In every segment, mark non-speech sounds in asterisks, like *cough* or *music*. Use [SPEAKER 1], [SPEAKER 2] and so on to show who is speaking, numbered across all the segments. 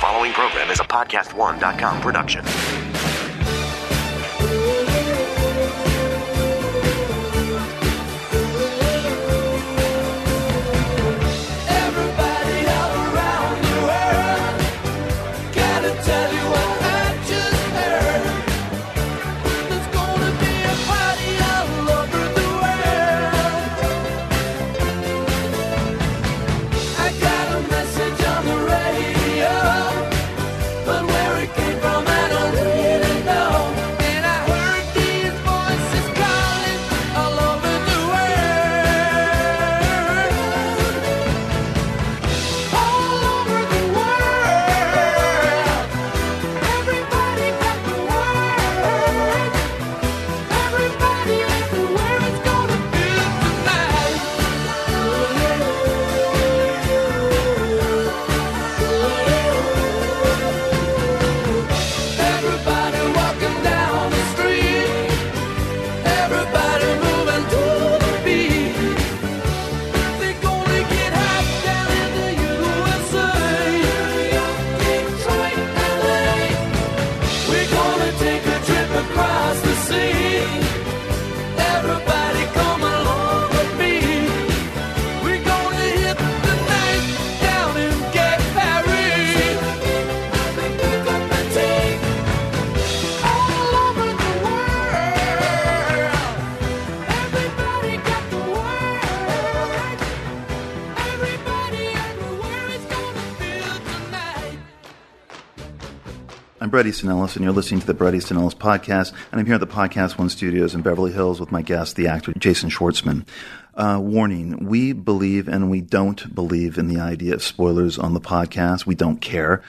[SPEAKER 1] following program is a podcast1.com production.
[SPEAKER 2] I'm Bret Easton Ellis, and you're listening to the Easton Ellis podcast. And I'm here at the Podcast One Studios in Beverly Hills with my guest, the actor Jason Schwartzman. Uh, warning: We believe and we don't believe in the idea of spoilers on the podcast. We don't care.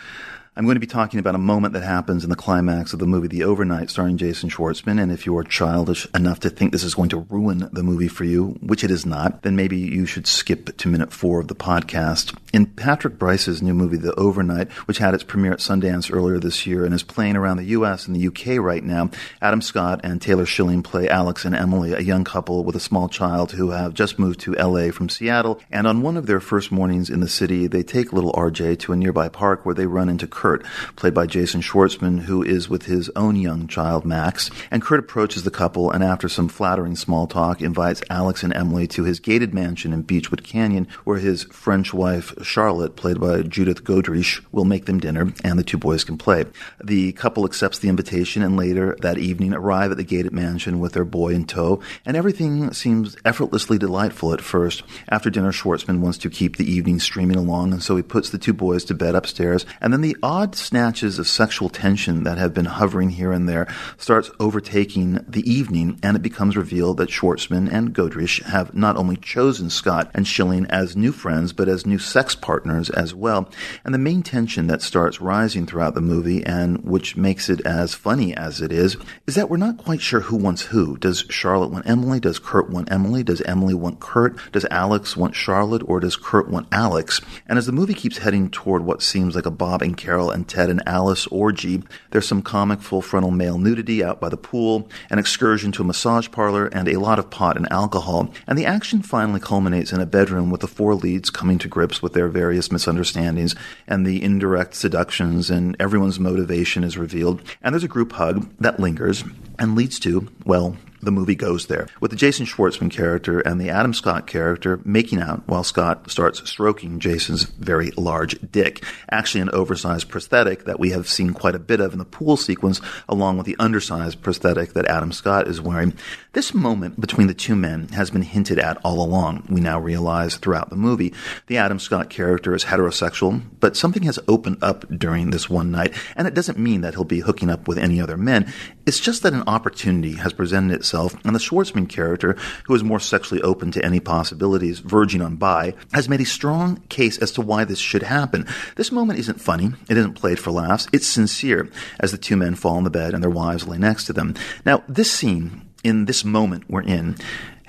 [SPEAKER 2] I'm going to be talking about a moment that happens in the climax of the movie The Overnight, starring Jason Schwartzman. And if you're childish enough to think this is going to ruin the movie for you, which it is not, then maybe you should skip to minute four of the podcast. In Patrick Brice's new movie The Overnight, which had its premiere at Sundance earlier this year and is playing around the US and the UK right now, Adam Scott and Taylor Schilling play Alex and Emily, a young couple with a small child who have just moved to LA from Seattle. And on one of their first mornings in the city, they take little RJ to a nearby park where they run into Kurt, played by Jason Schwartzman, who is with his own young child, Max. And Kurt approaches the couple and, after some flattering small talk, invites Alex and Emily to his gated mansion in Beachwood Canyon, where his French wife, Charlotte, played by Judith Godrèche, will make them dinner and the two boys can play. The couple accepts the invitation and later that evening arrive at the gated mansion with their boy in tow, and everything seems effortlessly delightful at first. After dinner, Schwartzman wants to keep the evening streaming along, and so he puts the two boys to bed upstairs, and then the odd snatches of sexual tension that have been hovering here and there starts overtaking the evening, and it becomes revealed that Schwartzman and Godrèche have not only chosen Scott and Schilling as new friends, but as new sex partners as well. And the main tension that starts rising throughout the movie, and which makes it as funny as it is, is that we're not quite sure who wants who. Does Charlotte want Emily? Does Kurt want Emily? Does Emily want Kurt? Does Alex want Charlotte? Or does Kurt want Alex? And as the movie keeps heading toward what seems like a Bob and Carol and Ted and Alice orgy, there's some comic full frontal male nudity out by the pool, an excursion to a massage parlor, and a lot of pot and alcohol. And the action finally culminates in a bedroom with the four leads coming to grips with their various misunderstandings and the indirect seductions, and everyone's motivation is revealed. And there's a group hug that lingers and leads to, well, the movie goes there, with the Jason Schwartzman character and the Adam Scott character making out while Scott starts stroking Jason's very large dick. Actually, an oversized prosthetic that we have seen quite a bit of in the pool sequence, along with the undersized prosthetic that Adam Scott is wearing. This moment between the two men has been hinted at all along, we now realize throughout the movie. The Adam Scott character is heterosexual, but something has opened up during this one night, and it doesn't mean that he'll be hooking up with any other men. It's just that an opportunity has presented itself, and the Schwartzman character, who is more sexually open to any possibilities, verging on bi, has made a strong case as to why this should happen. This moment isn't funny, it isn't played for laughs, it's sincere, as the two men fall in the bed and their wives lay next to them. Now, this scene, in this moment we're in,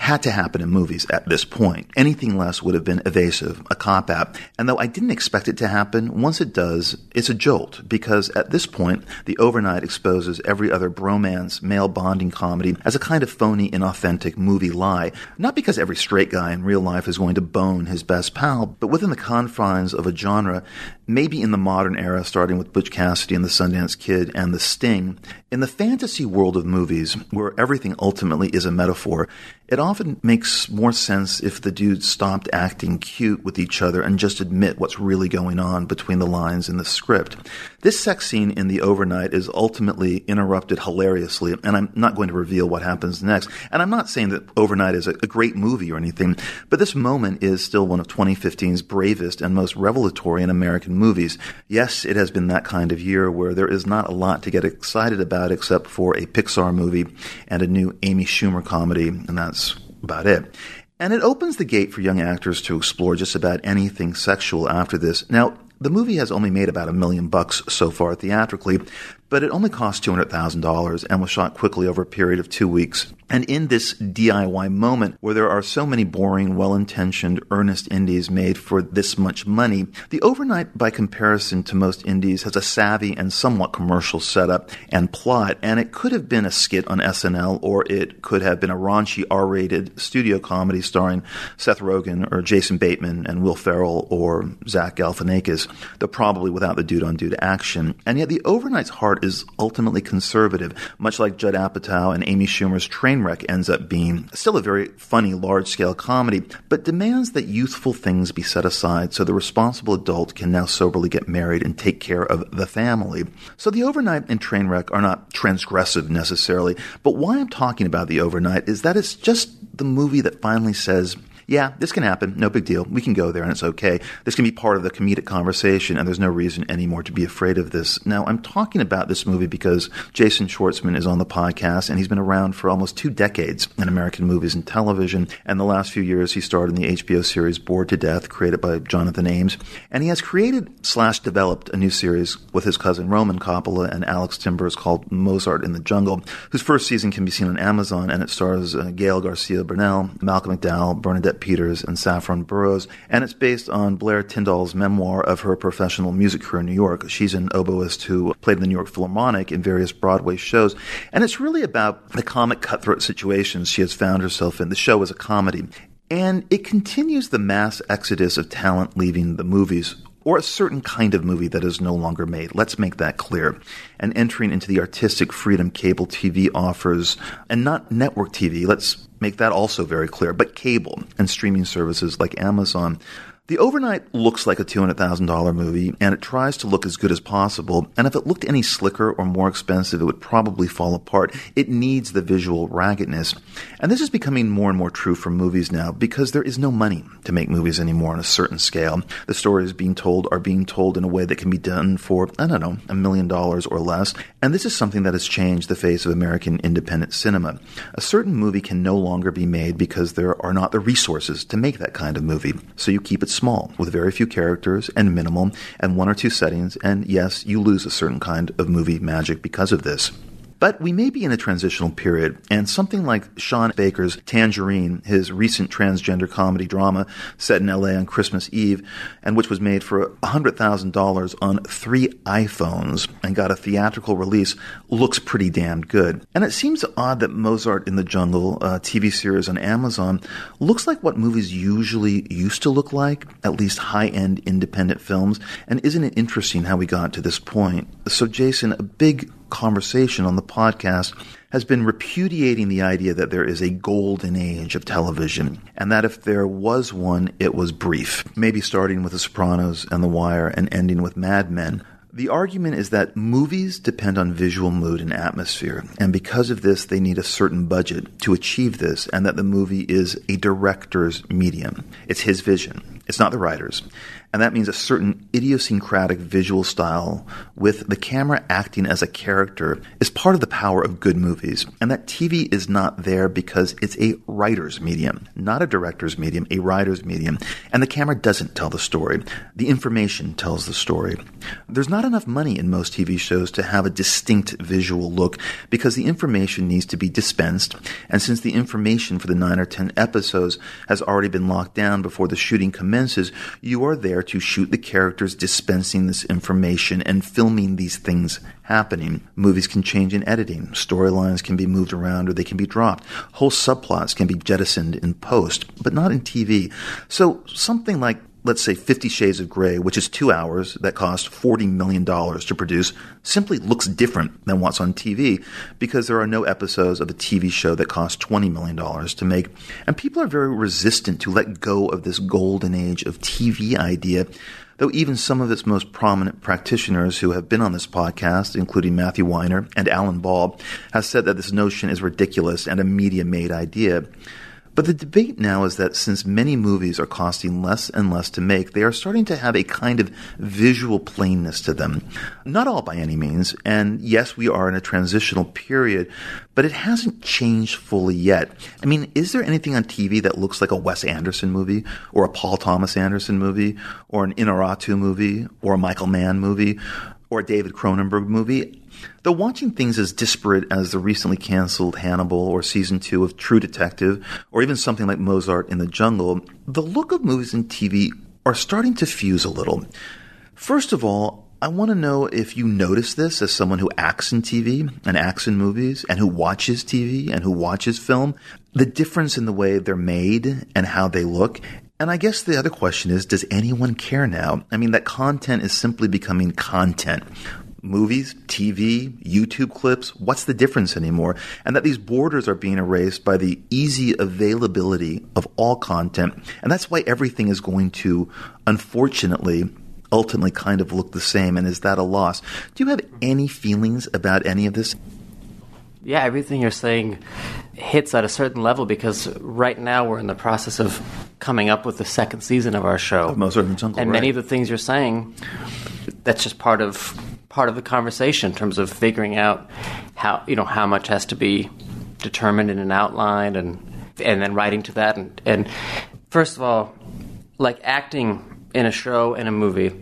[SPEAKER 2] had to happen in movies at this point. Anything less would have been evasive, a cop out. And though I didn't expect it to happen, once it does, it's a jolt because at this point, the overnight exposes every other bromance, male bonding comedy as a kind of phony, inauthentic movie lie. Not because every straight guy in real life is going to bone his best pal, but within the confines of a genre, maybe in the modern era, starting with Butch Cassidy and the Sundance Kid and The Sting, in the fantasy world of movies, where everything ultimately is a metaphor, it often makes more sense if the dudes stopped acting cute with each other and just admit what's really going on between the lines in the script. This sex scene in The Overnight is ultimately interrupted hilariously, and I'm not going to reveal what happens next. And I'm not saying that Overnight is a, a great movie or anything, but this moment is still one of 2015's bravest and most revelatory in American movies. Yes, it has been that kind of year where there is not a lot to get excited about except for a Pixar movie and a new Amy Schumer comedy, and that's about it. And it opens the gate for young actors to explore just about anything sexual after this. Now, the movie has only made about a million bucks so far theatrically, but it only cost $200,000 and was shot quickly over a period of two weeks. And in this DIY moment where there are so many boring, well intentioned, earnest indies made for this much money, the overnight, by comparison to most indies, has a savvy and somewhat commercial setup and plot. And it could have been a skit on SNL or it could have been a raunchy R rated studio comedy starring Seth Rogen or Jason Bateman and Will Ferrell or Zach Galifianakis, though probably without the dude on dude action. And yet the overnight's heart is ultimately conservative, much like Judd Apatow and Amy Schumer's Trainwreck ends up being. Still a very funny, large scale comedy, but demands that youthful things be set aside so the responsible adult can now soberly get married and take care of the family. So the overnight and Trainwreck are not transgressive necessarily, but why I'm talking about the overnight is that it's just the movie that finally says, yeah, this can happen. No big deal. We can go there and it's okay. This can be part of the comedic conversation and there's no reason anymore to be afraid of this. Now, I'm talking about this movie because Jason Schwartzman is on the podcast and he's been around for almost two decades in American movies and television. And the last few years, he starred in the HBO series Bored to Death, created by Jonathan Ames. And he has created slash developed a new series with his cousin Roman Coppola and Alex Timbers called Mozart in the Jungle, whose first season can be seen on Amazon and it stars uh, Gael Garcia Bernal, Malcolm McDowell, Bernadette Peters, and Saffron Burrows. And it's based on Blair Tindall's memoir of her professional music career in New York. She's an oboist who played in the New York Philharmonic in various Broadway shows. And it's really about the comic cutthroat situations she has found herself in. The show is a comedy. And it continues the mass exodus of talent leaving the movies or a certain kind of movie that is no longer made. Let's make that clear. And entering into the artistic freedom cable TV offers, and not network TV, let's make that also very clear, but cable and streaming services like Amazon. The Overnight looks like a $200,000 movie, and it tries to look as good as possible. And if it looked any slicker or more expensive, it would probably fall apart. It needs the visual raggedness. And this is becoming more and more true for movies now because there is no money to make movies anymore on a certain scale. The stories being told are being told in a way that can be done for, I don't know, a million dollars or less. And this is something that has changed the face of American independent cinema. A certain movie can no longer be made because there are not the resources to make that kind of movie. So you keep it small, with very few characters and minimal, and one or two settings, and yes, you lose a certain kind of movie magic because of this. But we may be in a transitional period, and something like Sean Baker's Tangerine, his recent transgender comedy drama set in LA on Christmas Eve, and which was made for $100,000 on three iPhones and got a theatrical release, looks pretty damn good. And it seems odd that Mozart in the Jungle, a TV series on Amazon, looks like what movies usually used to look like, at least high end independent films. And isn't it interesting how we got to this point? So, Jason, a big conversation on the podcast has been repudiating the idea that there is a golden age of television and that if there was one, it was brief, maybe starting with The Sopranos and The Wire and ending with Mad Men. The argument is that movies depend on visual mood and atmosphere, and because of this, they need a certain budget to achieve this, and that the movie is a director's medium. It's his vision. It's not the writers. And that means a certain idiosyncratic visual style with the camera acting as a character is part of the power of good movies. And that TV is not there because it's a writer's medium, not a director's medium, a writer's medium. And the camera doesn't tell the story. The information tells the story. There's not enough money in most TV shows to have a distinct visual look because the information needs to be dispensed. And since the information for the nine or ten episodes has already been locked down before the shooting commences, you are there to shoot the characters dispensing this information and filming these things happening. Movies can change in editing. Storylines can be moved around or they can be dropped. Whole subplots can be jettisoned in post, but not in TV. So something like let's say Fifty Shades of Grey, which is two hours that cost $40 million to produce, simply looks different than what's on TV because there are no episodes of a TV show that cost $20 million to make. And people are very resistant to let go of this golden age of TV idea. Though even some of its most prominent practitioners who have been on this podcast, including Matthew Weiner and Alan Ball, have said that this notion is ridiculous and a media made idea. But the debate now is that since many movies are costing less and less to make, they are starting to have a kind of visual plainness to them. Not all by any means, and yes, we are in a transitional period, but it hasn't changed fully yet. I mean, is there anything on TV that looks like a Wes Anderson movie, or a Paul Thomas Anderson movie, or an Inarritu movie, or a Michael Mann movie, or a David Cronenberg movie? Though watching things as disparate as the recently canceled Hannibal or season two of True Detective, or even something like Mozart in the Jungle, the look of movies and TV are starting to fuse a little. First of all, I want to know if you notice this as someone who acts in TV and acts in movies and who watches TV and who watches film, the difference in the way they're made and how they look. And I guess the other question is, does anyone care now? I mean, that content is simply becoming content movies, TV, YouTube clips, what's the difference anymore? And that these borders are being erased by the easy availability of all content. And that's why everything is going to, unfortunately, ultimately kind of look the same. And is that a loss? Do you have any feelings about any of this?
[SPEAKER 3] Yeah, everything you're saying hits at a certain level because right now we're in the process of coming up with the second season of our show.
[SPEAKER 2] Of and Jungle,
[SPEAKER 3] and many
[SPEAKER 2] right.
[SPEAKER 3] of the things you're saying, that's just part of part of the conversation in terms of figuring out how you know how much has to be determined in an outline and and then writing to that and and first of all, like acting in a show and a movie.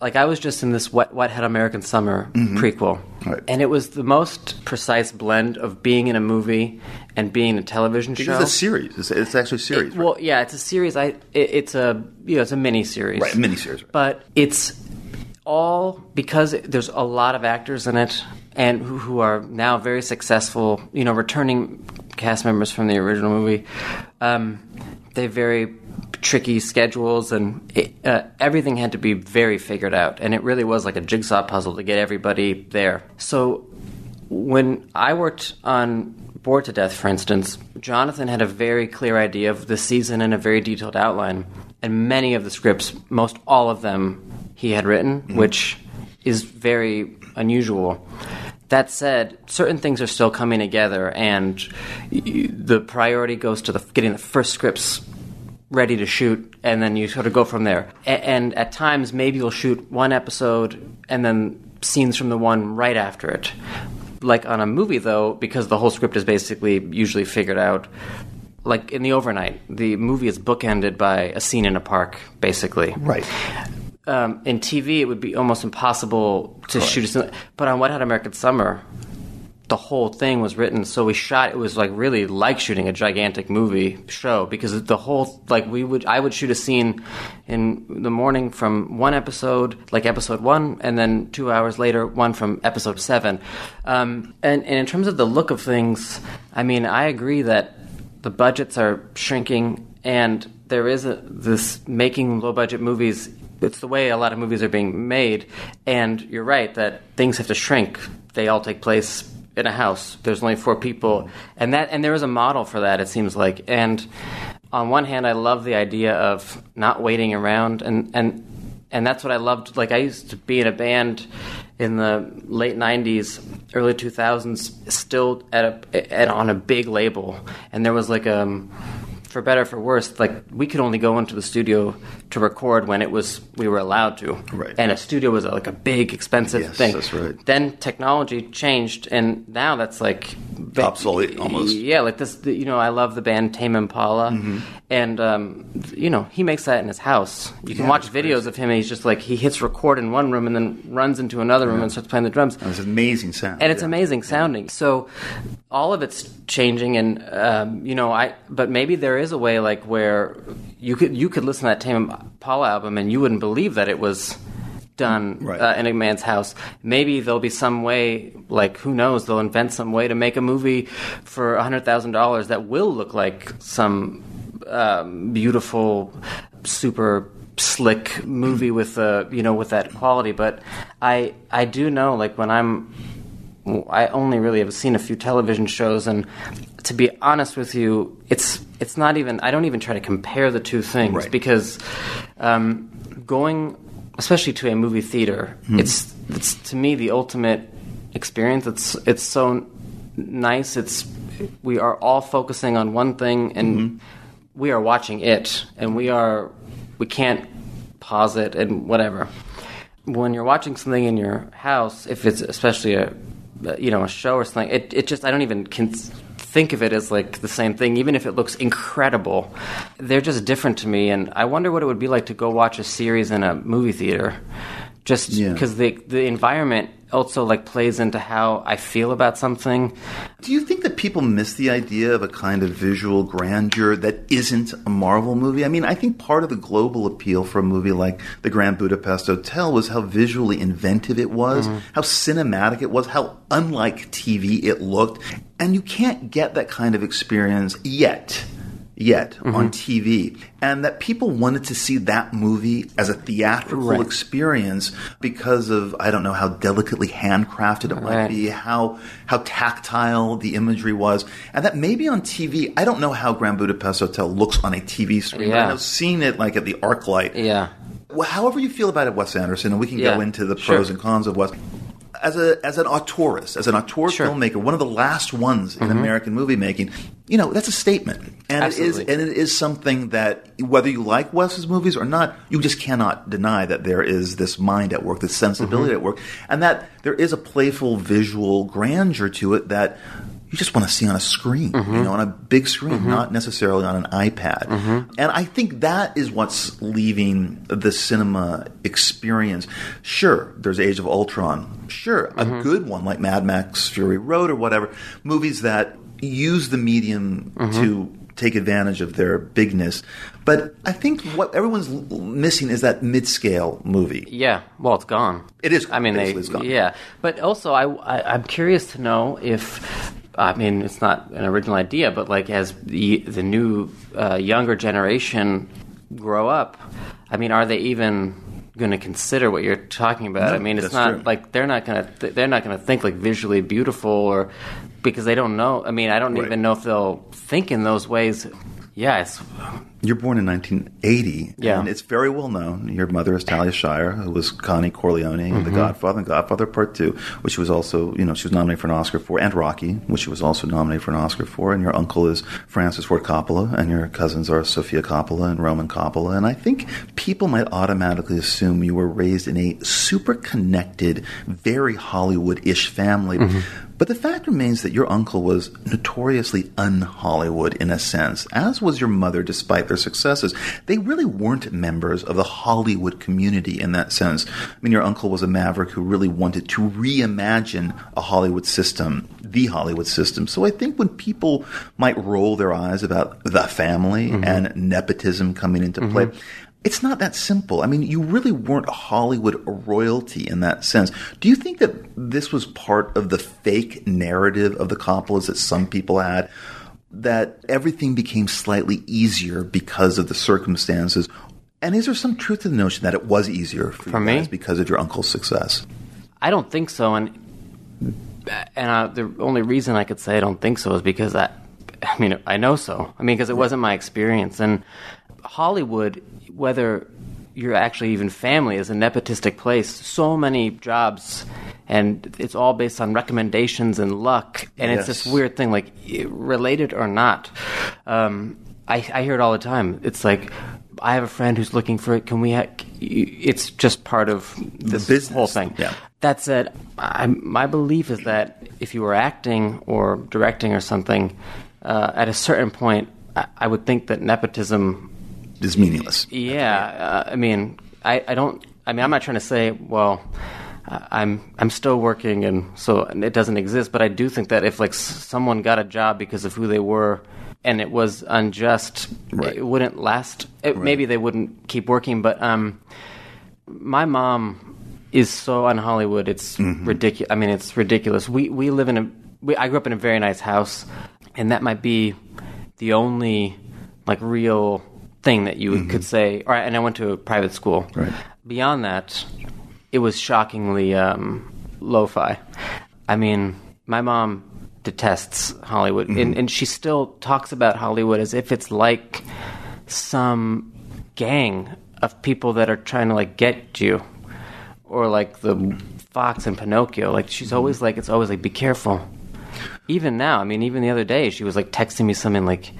[SPEAKER 3] Like I was just in this Wet, Hot American Summer prequel,
[SPEAKER 2] Mm-hmm. Right.
[SPEAKER 3] and it was the most precise blend of being in a movie and being a television show.
[SPEAKER 2] It's a series. It's, it's actually a series.
[SPEAKER 3] It- well, yeah, it's a series. I it, it's a you know it's a mini series,
[SPEAKER 2] Right, mini series. right.
[SPEAKER 3] But it's all because there's a lot of actors in it and who, who are now very successful. You know, returning cast members from the original movie. Um, they very tricky schedules and it, uh, everything had to be very figured out and it really was like a jigsaw puzzle to get everybody there so when I worked on Bored to Death, for instance, Jonathan had a very clear idea of the season and a very detailed outline. And many of the scripts, most all of them, he had written, which is very unusual. That said, certain things are still coming together, and the priority goes to the, getting the first scripts ready to shoot, and then you sort of go from there. A- and at times, maybe you'll shoot one episode and then scenes from the one right after it. Like on a movie, though, because the whole script is basically usually figured out. Like in the overnight, the movie is bookended by a scene in a park, basically
[SPEAKER 2] right.
[SPEAKER 3] um, in TV, it would be almost impossible to shoot. A, scene- but on Wet Hot American Summer, the whole thing was written. So we shot. It was like really like shooting a gigantic movie show because the whole like we would I would shoot a scene in the morning from one episode, like episode one, and then two hours later, one from episode seven. Um, and, and in terms of the look of things, I mean, I agree that the budgets are shrinking and there is a, this making low budget movies it's the way a lot of movies are being made and you're right that things have to shrink they all take place in a house. There's only four people. And that and there is a model for that it seems like. And on one hand i love the idea of not waiting around. And and and that's what I loved. Like I used to be in a band in the late '90s, early 2000s, still at a at, on a big label, and there was like um for better or for worse, like we could only go into the studio to record when it was we were allowed to,
[SPEAKER 2] Right.
[SPEAKER 3] And a studio was like a big, expensive
[SPEAKER 2] Yes,
[SPEAKER 3] thing.
[SPEAKER 2] that's right.
[SPEAKER 3] Then technology changed, and now that's like
[SPEAKER 2] Obsolete, almost.
[SPEAKER 3] Yeah, like this. You know, I love the band Tame Impala,
[SPEAKER 2] Mm-hmm.
[SPEAKER 3] and um, you know he makes that in his house. You can
[SPEAKER 2] Yeah,
[SPEAKER 3] watch videos of him, and he's just like he hits record in one room and then runs into another room and starts playing the drums.
[SPEAKER 2] And it's amazing sound.
[SPEAKER 3] and it's
[SPEAKER 2] yeah.
[SPEAKER 3] amazing sounding. So all of it's changing, and um, you know, I. But maybe there is a way like where you could you could listen to that Tame Impala album and you wouldn't believe that it was done
[SPEAKER 2] Right.
[SPEAKER 3] uh, in a man's house. Maybe there'll be some way, like who knows, they'll invent some way to make a movie for hundred thousand dollars that will look like some um, beautiful, super slick movie with uh, you know with that quality. But I I do know like when I'm I only really have seen a few television shows, and to be honest with you, it's it's not even. I don't even try to compare the two things
[SPEAKER 2] Right.
[SPEAKER 3] because um, going, especially to a movie theater, it's it's to me the ultimate experience. It's it's so nice. It's we are all focusing on one thing, and we are watching it, and we are we can't pause it and whatever when you're watching something in your house, if it's especially a you know a show or something, it it just I don't even can think of it as like the same thing, even if it looks incredible. They're just different to me, and I wonder what it would be like to go watch a series in a movie theater, just
[SPEAKER 2] Yeah.
[SPEAKER 3] because the the environment also like plays into how I feel about something.
[SPEAKER 2] Do you think that people miss the idea of a kind of visual grandeur that isn't a Marvel movie? I mean, I think part of the global appeal for a movie like The Grand Budapest Hotel was how visually inventive it was, mm-hmm. how cinematic it was, how unlike TV it looked. And you can't get that kind of experience yet. Yet on TV, and that people wanted to see that movie as a theatrical
[SPEAKER 3] Right.
[SPEAKER 2] experience because of I don't know how delicately handcrafted it might be, how how tactile the imagery was, and that maybe on TV. I don't know how Grand Budapest Hotel looks on a TV screen.
[SPEAKER 3] Yeah.
[SPEAKER 2] know seeing it like at the ArcLight.
[SPEAKER 3] Yeah,
[SPEAKER 2] Well, however you feel about it, Wes Anderson, and we can go into the
[SPEAKER 3] sure.
[SPEAKER 2] pros and cons of Wes. As a as an auteurist, as an auteur
[SPEAKER 3] Sure. Mm-hmm.
[SPEAKER 2] filmmaker, one of the last ones in American movie making, you know, that's a statement, and it is and it is something that whether you like Wes's movies or not, you just cannot deny that there is this mind at work, this sensibility
[SPEAKER 3] Mm-hmm.
[SPEAKER 2] at work, and that there is a playful visual grandeur to it that you just want to see on a screen,
[SPEAKER 3] Mm-hmm.
[SPEAKER 2] you know, on a big screen, not necessarily on an iPad. And I think that is what's leaving the cinema experience. Sure, there's Age of Ultron. Sure, a good one like Mad Max Fury Road or whatever. Movies that use the medium to take advantage of their bigness. But I think what everyone's missing is that mid-scale movie.
[SPEAKER 3] yeah. Well, it's gone.
[SPEAKER 2] It is.
[SPEAKER 3] I mean, they,
[SPEAKER 2] it's gone.
[SPEAKER 3] yeah. But also, I, I I'm curious to know if. I mean, it's not an original idea, but like as the the new uh, younger generation grow up, I mean, are they even going to consider what you're talking about?
[SPEAKER 2] No,
[SPEAKER 3] I mean, it's not
[SPEAKER 2] true.
[SPEAKER 3] like they're not going to they're not going to think like visually beautiful or because they don't know. I mean, I don't
[SPEAKER 2] Right.
[SPEAKER 3] even know if they'll think in those ways. Yeah, it's
[SPEAKER 2] You're born in 1980,
[SPEAKER 3] Yeah.
[SPEAKER 2] and it's very well known. Your mother is Talia Shire, who was Connie Corleone in
[SPEAKER 3] Mm-hmm.
[SPEAKER 2] The Godfather and Godfather Part Two, which she was also, you know, she was nominated for an Oscar for, and Rocky, which she was also nominated for an Oscar for. And your uncle is Francis Ford Coppola, and your cousins are Sofia Coppola and Roman Coppola. And I think people might automatically assume you were raised in a super connected, very Hollywood-ish family. But the fact remains that your uncle was notoriously un-Hollywood in a sense, as was your mother, despite their successes. They really weren't members of the Hollywood community in that sense. I mean, your uncle was a maverick who really wanted to reimagine a Hollywood system, the Hollywood system. So I think when people might roll their eyes about the family mm-hmm. and nepotism coming into play, mm-hmm. it's not that simple. I mean, you really weren't Hollywood royalty in that sense. Do you think that this was part of the fake narrative of the Coppolas that some people had? That everything became slightly easier because of the circumstances? And is there some truth to the notion that it was easier for,
[SPEAKER 3] For
[SPEAKER 2] you
[SPEAKER 3] me?
[SPEAKER 2] guys because of your uncle's success?
[SPEAKER 3] I don't think so, and and uh, the only reason I could say I don't think so is because I, I mean, I know so. I mean, because it wasn't my experience, and Hollywood, whether you're actually even family, is a nepotistic place. So many jobs, and it's all based on recommendations and luck, and it's this weird thing, like related or not. Um, I, I hear it all the time. It's like I have a friend who's looking for it. Can we? Ha- it's just part of this
[SPEAKER 2] business,
[SPEAKER 3] whole thing.
[SPEAKER 2] yeah.
[SPEAKER 3] That said, I, my belief is that if you were acting or directing or something, uh, at a certain point, I, I would think that nepotism
[SPEAKER 2] Is meaningless.
[SPEAKER 3] yeah, uh, I mean, I, I don't. I mean, I'm not trying to say, well, uh, I'm I'm still working, and so it doesn't exist. But I do think that if like someone got a job because of who they were, and it was unjust,
[SPEAKER 2] Right.
[SPEAKER 3] it wouldn't last. It, Maybe they wouldn't keep working. But um, my mom is so on Hollywood. It's ridiculous. I mean, it's ridiculous. We we live in a. We, I grew up in a very nice house, and that might be the only like real thing that you could mm-hmm. say. All right, and I went to a private school.
[SPEAKER 2] Right.
[SPEAKER 3] Beyond that, it was shockingly um, lo-fi. I mean, my mom detests Hollywood, mm-hmm. and, and she still talks about Hollywood as if it's like some gang of people that are trying to like get you, or like the fox and Pinocchio. Like she's mm-hmm. always like, it's always like, be careful. Even now, I mean, even the other day, she was like texting me something like,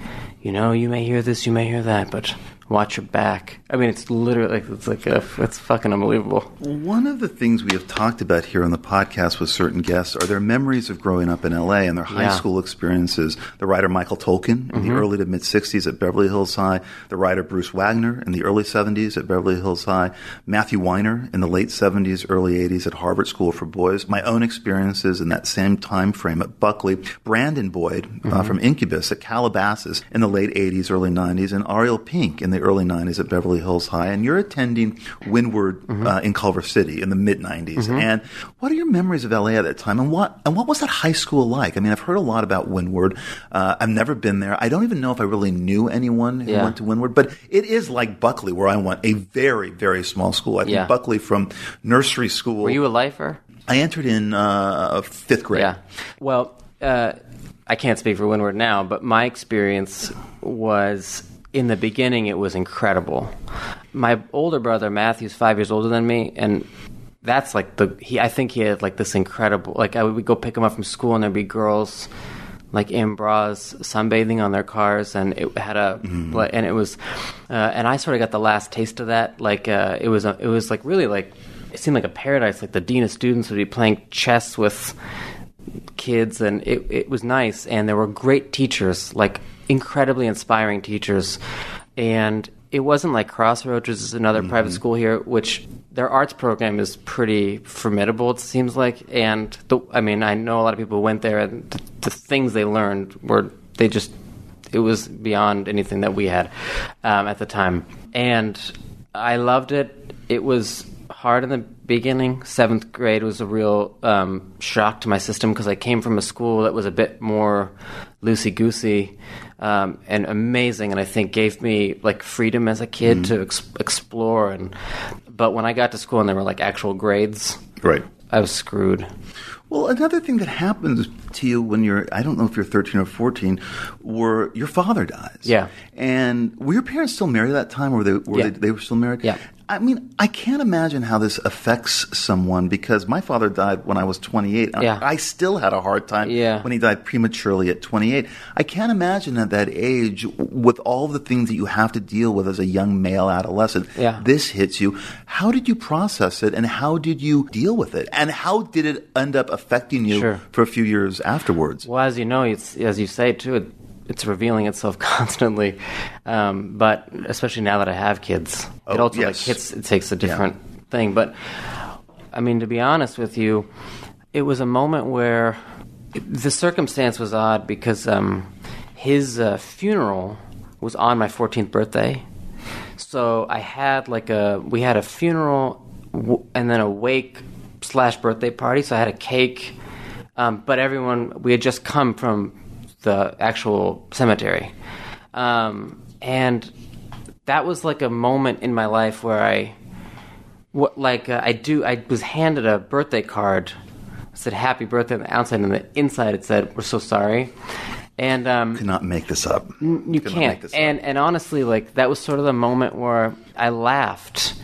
[SPEAKER 3] you know, you may hear this, you may hear that, but watch your back. I mean, it's literally it's like a, it's fucking unbelievable.
[SPEAKER 2] One of the things we have talked about here on the podcast with certain guests are their memories of growing up in LA and their high
[SPEAKER 3] Yeah.
[SPEAKER 2] school experiences. The writer Michael Tolkin in the early to mid 60s at Beverly Hills High, the writer Bruce Wagner in the early 70s at Beverly Hills High, Matthew Weiner in the late 70s, early 80s at Harvard School for Boys, my own experiences in that same time frame at Buckley, Brandon Boyd uh, from Incubus at Calabasas in the late 80s, early 90s, and Ariel Pink in the early 90s at Beverly Hills High. And you're attending Windward uh, in Culver City in the mid 90s. And what are your memories of LA at that time? And what and what was that high school like? I mean, I've heard a lot about Windward. Uh, I've never been there. I don't even know if I really knew anyone who
[SPEAKER 3] Yeah.
[SPEAKER 2] went to Windward, but it is like Buckley, where I went, a very, very small school. I think
[SPEAKER 3] Yeah.
[SPEAKER 2] Buckley from nursery school.
[SPEAKER 3] Were you a lifer?
[SPEAKER 2] I entered in uh, fifth grade.
[SPEAKER 3] Yeah. Well, uh, I can't speak for Windward now, but my experience was in the beginning, it was incredible. My older brother, Matthew's five years older than me, and that's like the he. I think he had like this incredible. Like I would go pick him up from school, and there'd be girls like in bras sunbathing on their cars, and it had a like, and it was, uh, and I sort of got the last taste of that. Like uh, it was, a, it was like really like it seemed like a paradise. Like the dean of students would be playing chess with kids and it, it was nice and there were great teachers like incredibly inspiring teachers. And it wasn't like crossroads which is another private school here which their arts program is pretty formidable it seems like. And the, i mean i know a lot of people went there and the, the things they learned were they just it was beyond anything that we had um, at the time. And i loved it. It was hard in the beginning. Seventh grade was a real um, shock to my system because I came from a school that was a bit more loosey goosey um, and amazing, and I think gave me like freedom as a kid to ex- explore. And but when I got to school and there were like actual grades,
[SPEAKER 2] Right.
[SPEAKER 3] I was screwed.
[SPEAKER 2] Well, another thing that happens to you when you're, I don't know if you're 13 or 14, where your father dies.
[SPEAKER 3] Yeah.
[SPEAKER 2] And were your parents still married at that time, or were they, were
[SPEAKER 3] Yeah.
[SPEAKER 2] they, they were still married?
[SPEAKER 3] Yeah.
[SPEAKER 2] I mean, I can't imagine how this affects someone because my father died when I was 28. and
[SPEAKER 3] Yeah.
[SPEAKER 2] I still had a hard time
[SPEAKER 3] Yeah.
[SPEAKER 2] when he died prematurely at 28. I can't imagine at that age, with all the things that you have to deal with as a young male adolescent,
[SPEAKER 3] Yeah.
[SPEAKER 2] this hits you. How did you process it and how did you deal with it? And how did it end up affecting you
[SPEAKER 3] Sure.
[SPEAKER 2] for a few years afterwards?
[SPEAKER 3] Well, as you know, it's as you say too. It, it's revealing itself *laughs* constantly, um, but especially now that I have kids,
[SPEAKER 2] Oh,
[SPEAKER 3] it also like hits. It takes a different thing. But I mean, to be honest with you, it was a moment where it, the circumstance was odd because um, his uh, funeral was on my 14th birthday. So I had like a we had a funeral w- and then a wake slash birthday party. So I had a cake, um, but everyone we had just come from the actual cemetery, um, and that was like a moment in my life where I, what like uh, I do I was handed a birthday card. It said "Happy Birthday" on the outside, and the inside it said "We're so sorry." And um,
[SPEAKER 2] Cannot make this up.
[SPEAKER 3] you
[SPEAKER 2] Cannot
[SPEAKER 3] can't.
[SPEAKER 2] this up.
[SPEAKER 3] And and honestly, like that was sort of the moment where I laughed,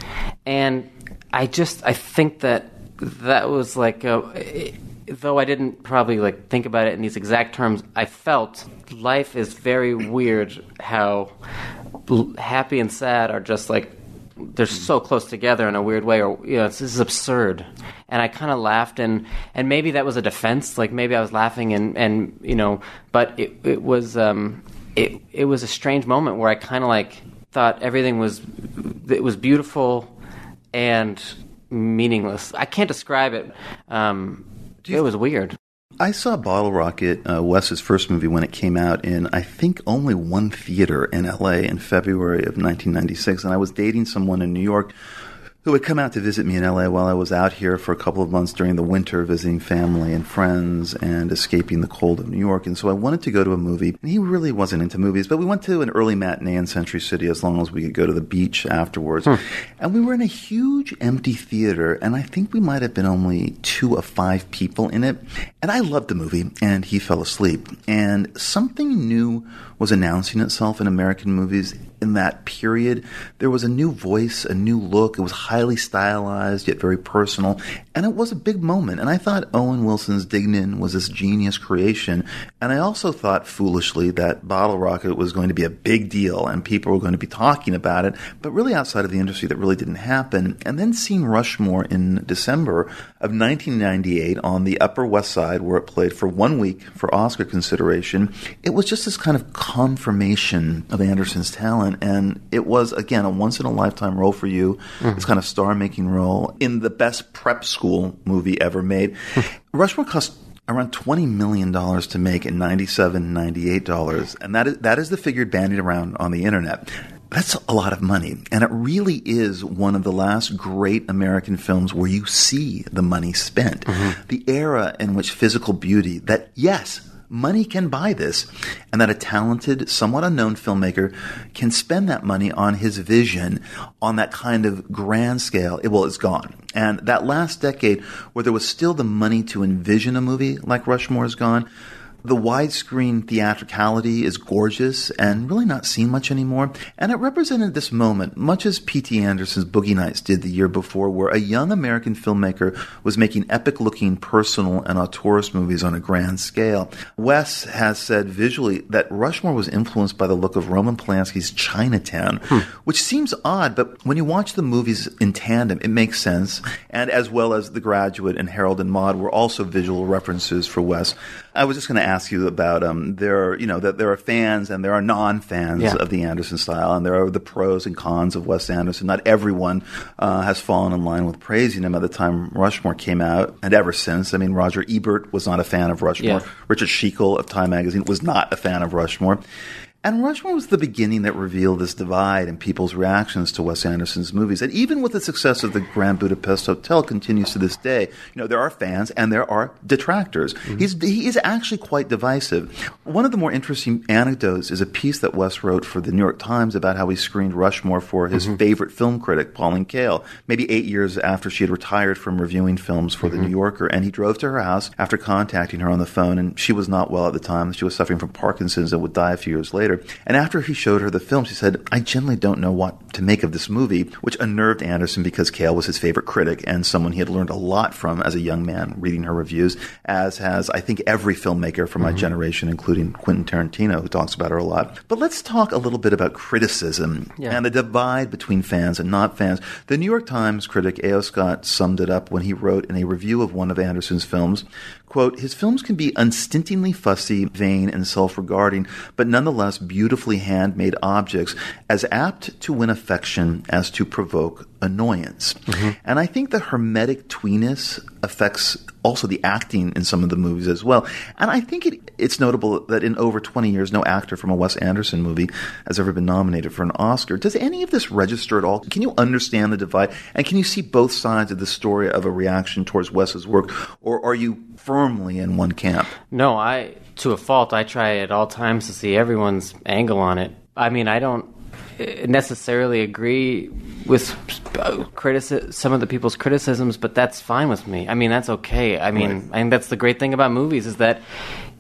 [SPEAKER 3] and I just I think that that was like a, though I didn't probably like think about it in these exact terms, I felt life is very weird. How happy and sad are just like they're so close together in a weird way, or you know, it's, this is absurd. And I kind of laughed, and and maybe that was a defense. Like maybe I was laughing, and and you know, but it it was um it it was a strange moment where I kind of like thought everything was it was beautiful and meaningless. I can't describe it. Um, it was weird.
[SPEAKER 2] I saw Bottle Rocket, uh, Wes's first movie, when it came out in, I think, only one theater in LA in February of 1996. And I was dating someone in New York who had come out to visit me in LA while I was out here for a couple of months during the winter, visiting family and friends and escaping the cold of New York. And so I wanted to go to a movie. And he really wasn't into movies, but we went to an early matinee in Century City as long as we could go to the beach afterwards. Hmm. And we were in a huge empty theater, and I think we might have been only two of five people in it. And I loved the movie, and he fell asleep. And something new was announcing itself in American movies in that period. There was a new voice, a new look. It was highly stylized, yet very personal. And it was a big moment. And I thought Owen Wilson's Dignan was this genius creation. And I also thought foolishly that Bottle Rocket was going to be a big deal and people were going to be talking about it. But really outside of the industry, that really didn't happen. And then seeing Rushmore in December of 1998 on the Upper West Side, where it played for one week for Oscar consideration, it was just this kind of confirmation of Anderson's talent. And it was, again, a once in a lifetime role for you. Mm-hmm. This kind of star making role in the best prep school movie ever made. *laughs* Rushmore cost around $20 million to make in 97 $98. And that is, that is the figure bandied around on the internet. That's a lot of money. And it really is one of the last great American films where you see the money spent. Mm-hmm. The era in which physical beauty, that, yes, money can buy this, and that a talented, somewhat unknown filmmaker can spend that money on his vision on that kind of grand scale. It, well, it's gone. And that last decade, where there was still the money to envision a movie like Rushmore is gone, the widescreen theatricality is gorgeous and really not seen much anymore. And it represented this moment, much as P.T. Anderson's Boogie Nights did the year before, where a young American filmmaker was making epic looking personal and auteurist movies on a grand scale. Wes has said visually that Rushmore was influenced by the look of Roman Polanski's Chinatown, hmm. which seems odd, but when you watch the movies in tandem, it makes sense. And as well as The Graduate and Harold and Maude were also visual references for Wes. I was just going to ask you about um, there are you know that there are fans and there are non-fans
[SPEAKER 3] Yeah.
[SPEAKER 2] of the Anderson style, and there are the pros and cons of Wes Anderson. Not everyone uh, has fallen in line with praising him at the time Rushmore came out, and ever since. I mean, Roger Ebert was not a fan of Rushmore.
[SPEAKER 3] Yeah.
[SPEAKER 2] Richard Schickel of Time Magazine was not a fan of Rushmore. And Rushmore was the beginning that revealed this divide in people's reactions to Wes Anderson's movies. And even with the success of the Grand Budapest Hotel continues to this day, you know, there are fans and there are detractors. Mm-hmm. He's, he is actually quite divisive. One of the more interesting anecdotes is a piece that Wes wrote for the New York Times about how he screened Rushmore for his mm-hmm. favorite film critic, Pauline Kael, maybe eight years after she had retired from reviewing films for the mm-hmm. New Yorker. And he drove to her house after contacting her on the phone, and she was not well at the time. She was suffering from Parkinson's and would die a few years later. And after he showed her the film, she said, I generally don't know what to make of this movie, which unnerved Anderson because Kael was his favorite critic and someone he had learned a lot from as a young man reading her reviews, as has, I think, every filmmaker from my mm-hmm. generation, including Quentin Tarantino, who talks about her a lot. But let's talk a little bit about criticism
[SPEAKER 3] Yeah.
[SPEAKER 2] and the divide between fans and not fans. The New York Times critic A.O. Scott summed it up when he wrote in a review of one of Anderson's films, quote, his films can be unstintingly fussy, vain, and self-regarding, but nonetheless beautifully handmade objects as apt to win affection as to provoke annoyance. Mm-hmm. And I think the hermetic tweeness affects also the acting in some of the movies as well. And I think it, it's notable that in over 20 years, no actor from a Wes Anderson movie has ever been nominated for an Oscar. Does any of this register at all? Can you understand the divide? And can you see both sides of the story of a reaction towards Wes's work? Or are you firmly in one camp?
[SPEAKER 3] No, I to a fault. I try at all times to see everyone's angle on it. I mean, I don't eh, necessarily agree with uh, critici- some of the people's criticisms, but that's fine with me. I mean, that's okay. I mean,
[SPEAKER 2] Right.
[SPEAKER 3] I think that's the great thing about movies is that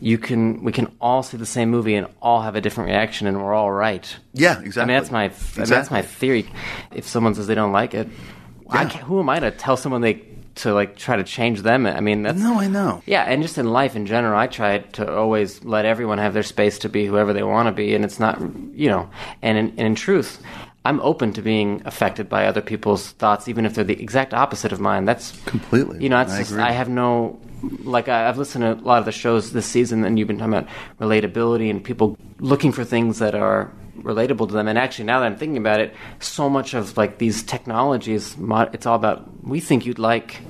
[SPEAKER 3] you can we can all see the same movie and all have a different reaction, and we're all right.
[SPEAKER 2] Yeah, exactly.
[SPEAKER 3] I mean, that's my I mean, that's my theory. If someone says they don't like it, I
[SPEAKER 2] Yeah.
[SPEAKER 3] who am I to tell someone they to like try to change them. I mean, that's
[SPEAKER 2] No, I know.
[SPEAKER 3] yeah, and just in life in general, I try to always let everyone have their space to be whoever they want to be, and it's not, you know, and in, and in truth, I'm open to being affected by other people's thoughts, even if they're the exact opposite of mine. That's
[SPEAKER 2] Completely.
[SPEAKER 3] You know,
[SPEAKER 2] I
[SPEAKER 3] just. I have no like I, I've listened to a lot of the shows this season, and you've been talking about relatability and people looking for things that are relatable to them. And actually, now that I'm thinking about it, so much of like these technologies, it's all about we think you'd like.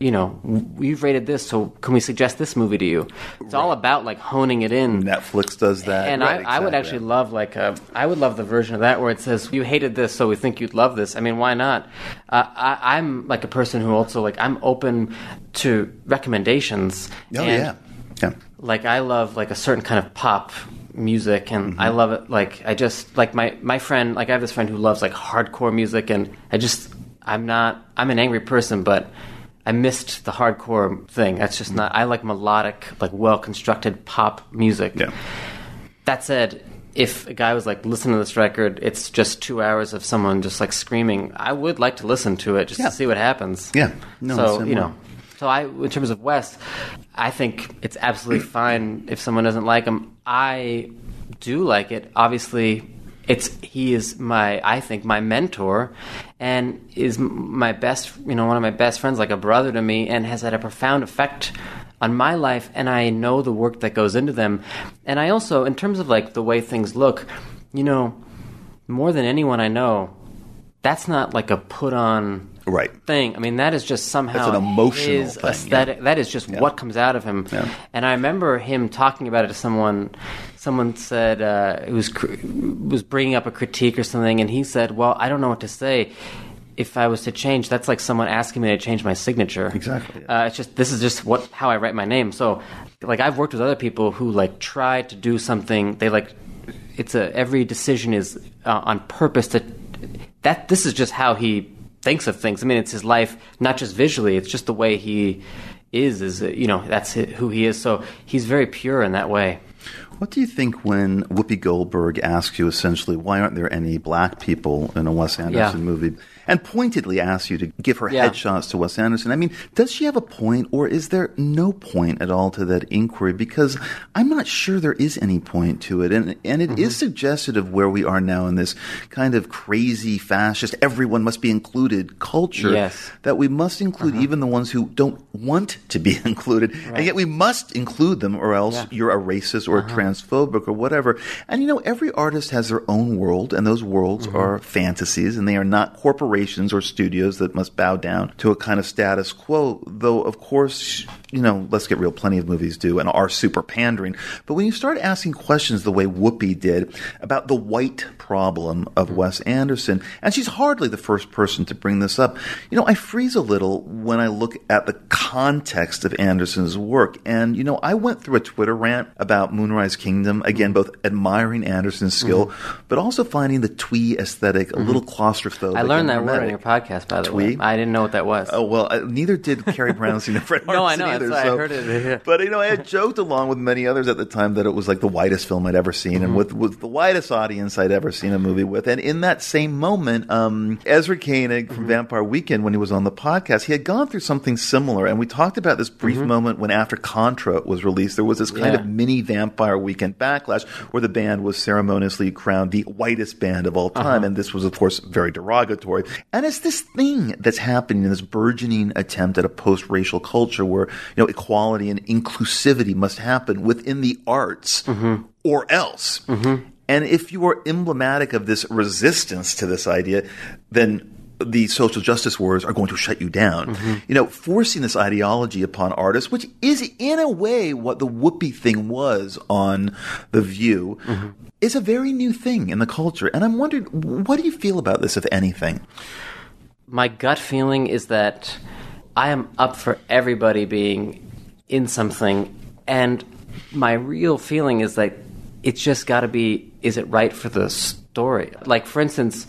[SPEAKER 3] You know, we've rated this, so can we suggest this movie to you? It's all about like honing it in.
[SPEAKER 2] Netflix does that.
[SPEAKER 3] And
[SPEAKER 2] Right,
[SPEAKER 3] I, I would actually love like a, I would love the version of that where it says you hated this, so we think you'd love this. I mean, why not? Uh, I, I'm like a person who also like I'm open to recommendations.
[SPEAKER 2] Oh yeah, yeah.
[SPEAKER 3] Like I love like a certain kind of pop music, and I love it. Like I just like my my friend. Like I have this friend who loves like hardcore music, and I just I'm not I'm an angry person, but. I missed the hardcore thing. That's just not. I like melodic, like well constructed pop music.
[SPEAKER 2] Yeah.
[SPEAKER 3] That said, if a guy was like, listen to this record, it's just two hours of someone just like screaming, I would like to listen to it just
[SPEAKER 2] Yeah.
[SPEAKER 3] to see what happens.
[SPEAKER 2] Yeah. No,
[SPEAKER 3] so, you
[SPEAKER 2] way.
[SPEAKER 3] know. So I, in terms of Wes, I think it's absolutely fine if someone doesn't like him. I do like it. Obviously, it's he is my I think my mentor, and is my best you know one of my best friends, like a brother to me, and has had a profound effect on my life. And I know the work that goes into them, and I also, in terms of like the way things look, you know, more than anyone I know, that's not like a put on
[SPEAKER 2] Right.
[SPEAKER 3] thing. I mean, that is just somehow
[SPEAKER 2] That's an emotional
[SPEAKER 3] his
[SPEAKER 2] thing,
[SPEAKER 3] aesthetic. That is just
[SPEAKER 2] Yeah.
[SPEAKER 3] what comes out of him.
[SPEAKER 2] Yeah.
[SPEAKER 3] And I remember him talking about it to someone. Someone said uh, it was was bringing up a critique or something, and he said, "Well, I don't know what to say." If I was to change, that's like someone asking me to change my signature.
[SPEAKER 2] Exactly.
[SPEAKER 3] Uh, it's just this is just what how I write my name. So, like I've worked with other people who like try to do something. They like it's a every decision is uh, on purpose to that. This is just how he thinks of things. I mean, it's his life, not just visually. It's just the way he is. Is you know that's who he is. So he's very pure in that way.
[SPEAKER 2] What do you think when Whoopi Goldberg asks you essentially, why aren't there any black people in a Wes Anderson
[SPEAKER 3] Yeah.
[SPEAKER 2] movie? And pointedly asks you to give her
[SPEAKER 3] Yeah.
[SPEAKER 2] headshots to Wes Anderson. I mean, does she have a point or is there no point at all to that inquiry? Because I'm not sure there is any point to it. And, and it is
[SPEAKER 3] Mm-hmm.
[SPEAKER 2] suggestive of where we are now in this kind of crazy fascist, everyone must be included culture.
[SPEAKER 3] Yes. Uh-huh.
[SPEAKER 2] That we must include even the ones who don't want to be *laughs* included. And yet we must include them or else
[SPEAKER 3] Yeah.
[SPEAKER 2] you're a racist or
[SPEAKER 3] Uh-huh.
[SPEAKER 2] a transphobic or whatever. And you know, every artist has their own world, and those worlds
[SPEAKER 3] Mm-hmm.
[SPEAKER 2] are fantasies, and they are not corporations or studios that must bow down to a kind of status quo. Though, of course, you know, let's get real, plenty of movies do and are super pandering. But when you start asking questions the way Whoopi did about the white problem of
[SPEAKER 3] Mm-hmm.
[SPEAKER 2] Wes Anderson, and she's hardly the first person to bring this up, you know, I freeze a little when I look at the context of Anderson's work. And, you know, I went through a Twitter rant about Moonrise Kingdom, again, both admiring Anderson's skill,
[SPEAKER 3] Mm-hmm.
[SPEAKER 2] but also finding the twee aesthetic a little claustrophobic.
[SPEAKER 3] I learned that word on your podcast, by the
[SPEAKER 2] Twee?
[SPEAKER 3] way. I didn't know what that was.
[SPEAKER 2] Oh well, uh, neither did Carrie Brownstein *laughs* and Fred
[SPEAKER 3] No, I know,
[SPEAKER 2] either.
[SPEAKER 3] why I heard it, *laughs* yeah.
[SPEAKER 2] But you know, I had joked along with many others at the time that it was like the whitest film I'd ever seen,
[SPEAKER 3] Mm-hmm.
[SPEAKER 2] and with with the widest audience I'd ever seen a movie with. And in that same moment, um, Ezra Koenig
[SPEAKER 3] Mm-hmm.
[SPEAKER 2] from Vampire Weekend, when he was on the podcast, he had gone through something similar, and we talked about this brief moment when after Contra was released, there was this kind
[SPEAKER 3] Mm-hmm. Yeah.
[SPEAKER 2] of mini Vampire Weekend backlash where the band was ceremoniously crowned the whitest band of all
[SPEAKER 3] Uh-huh.
[SPEAKER 2] time, and this was, of course, very derogatory. And it's this thing that's happening in this burgeoning attempt at a post-racial culture where you know equality and inclusivity must happen within the arts,
[SPEAKER 3] Mm-hmm.
[SPEAKER 2] or else. Mm-hmm. And if you are emblematic of this resistance to this idea, then the social justice wars are going to shut you down. Mm-hmm. You know, forcing this ideology upon artists, which is in a way what the Whoopi thing was on The View, mm-hmm. is a very new thing in the culture. And I'm wondering, what do you feel about this, if anything?
[SPEAKER 3] my gut feeling is that I am up for everybody being in something, and my real feeling is that it's just got to be is it right for the story? Like, for instance,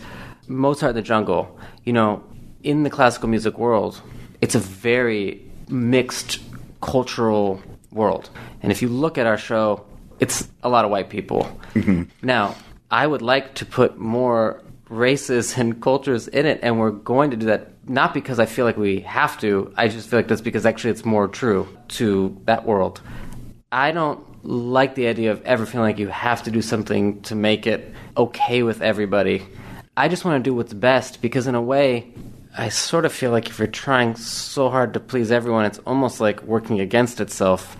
[SPEAKER 3] Mozart in the Jungle, you know, in the classical music world, it's a very mixed cultural world. And if you look at our show, it's a lot of white people. Mm-hmm. Now, I would like to put more races and cultures in it, and we're going to do that not because I feel like we have to. I just feel like that's because actually it's more true to that world. I don't like the idea of ever feeling like you have to do something to make it okay with everybody. I just want to do what's best because, in a way, I sort of feel like if you're trying so hard to please everyone, it's almost like working against itself.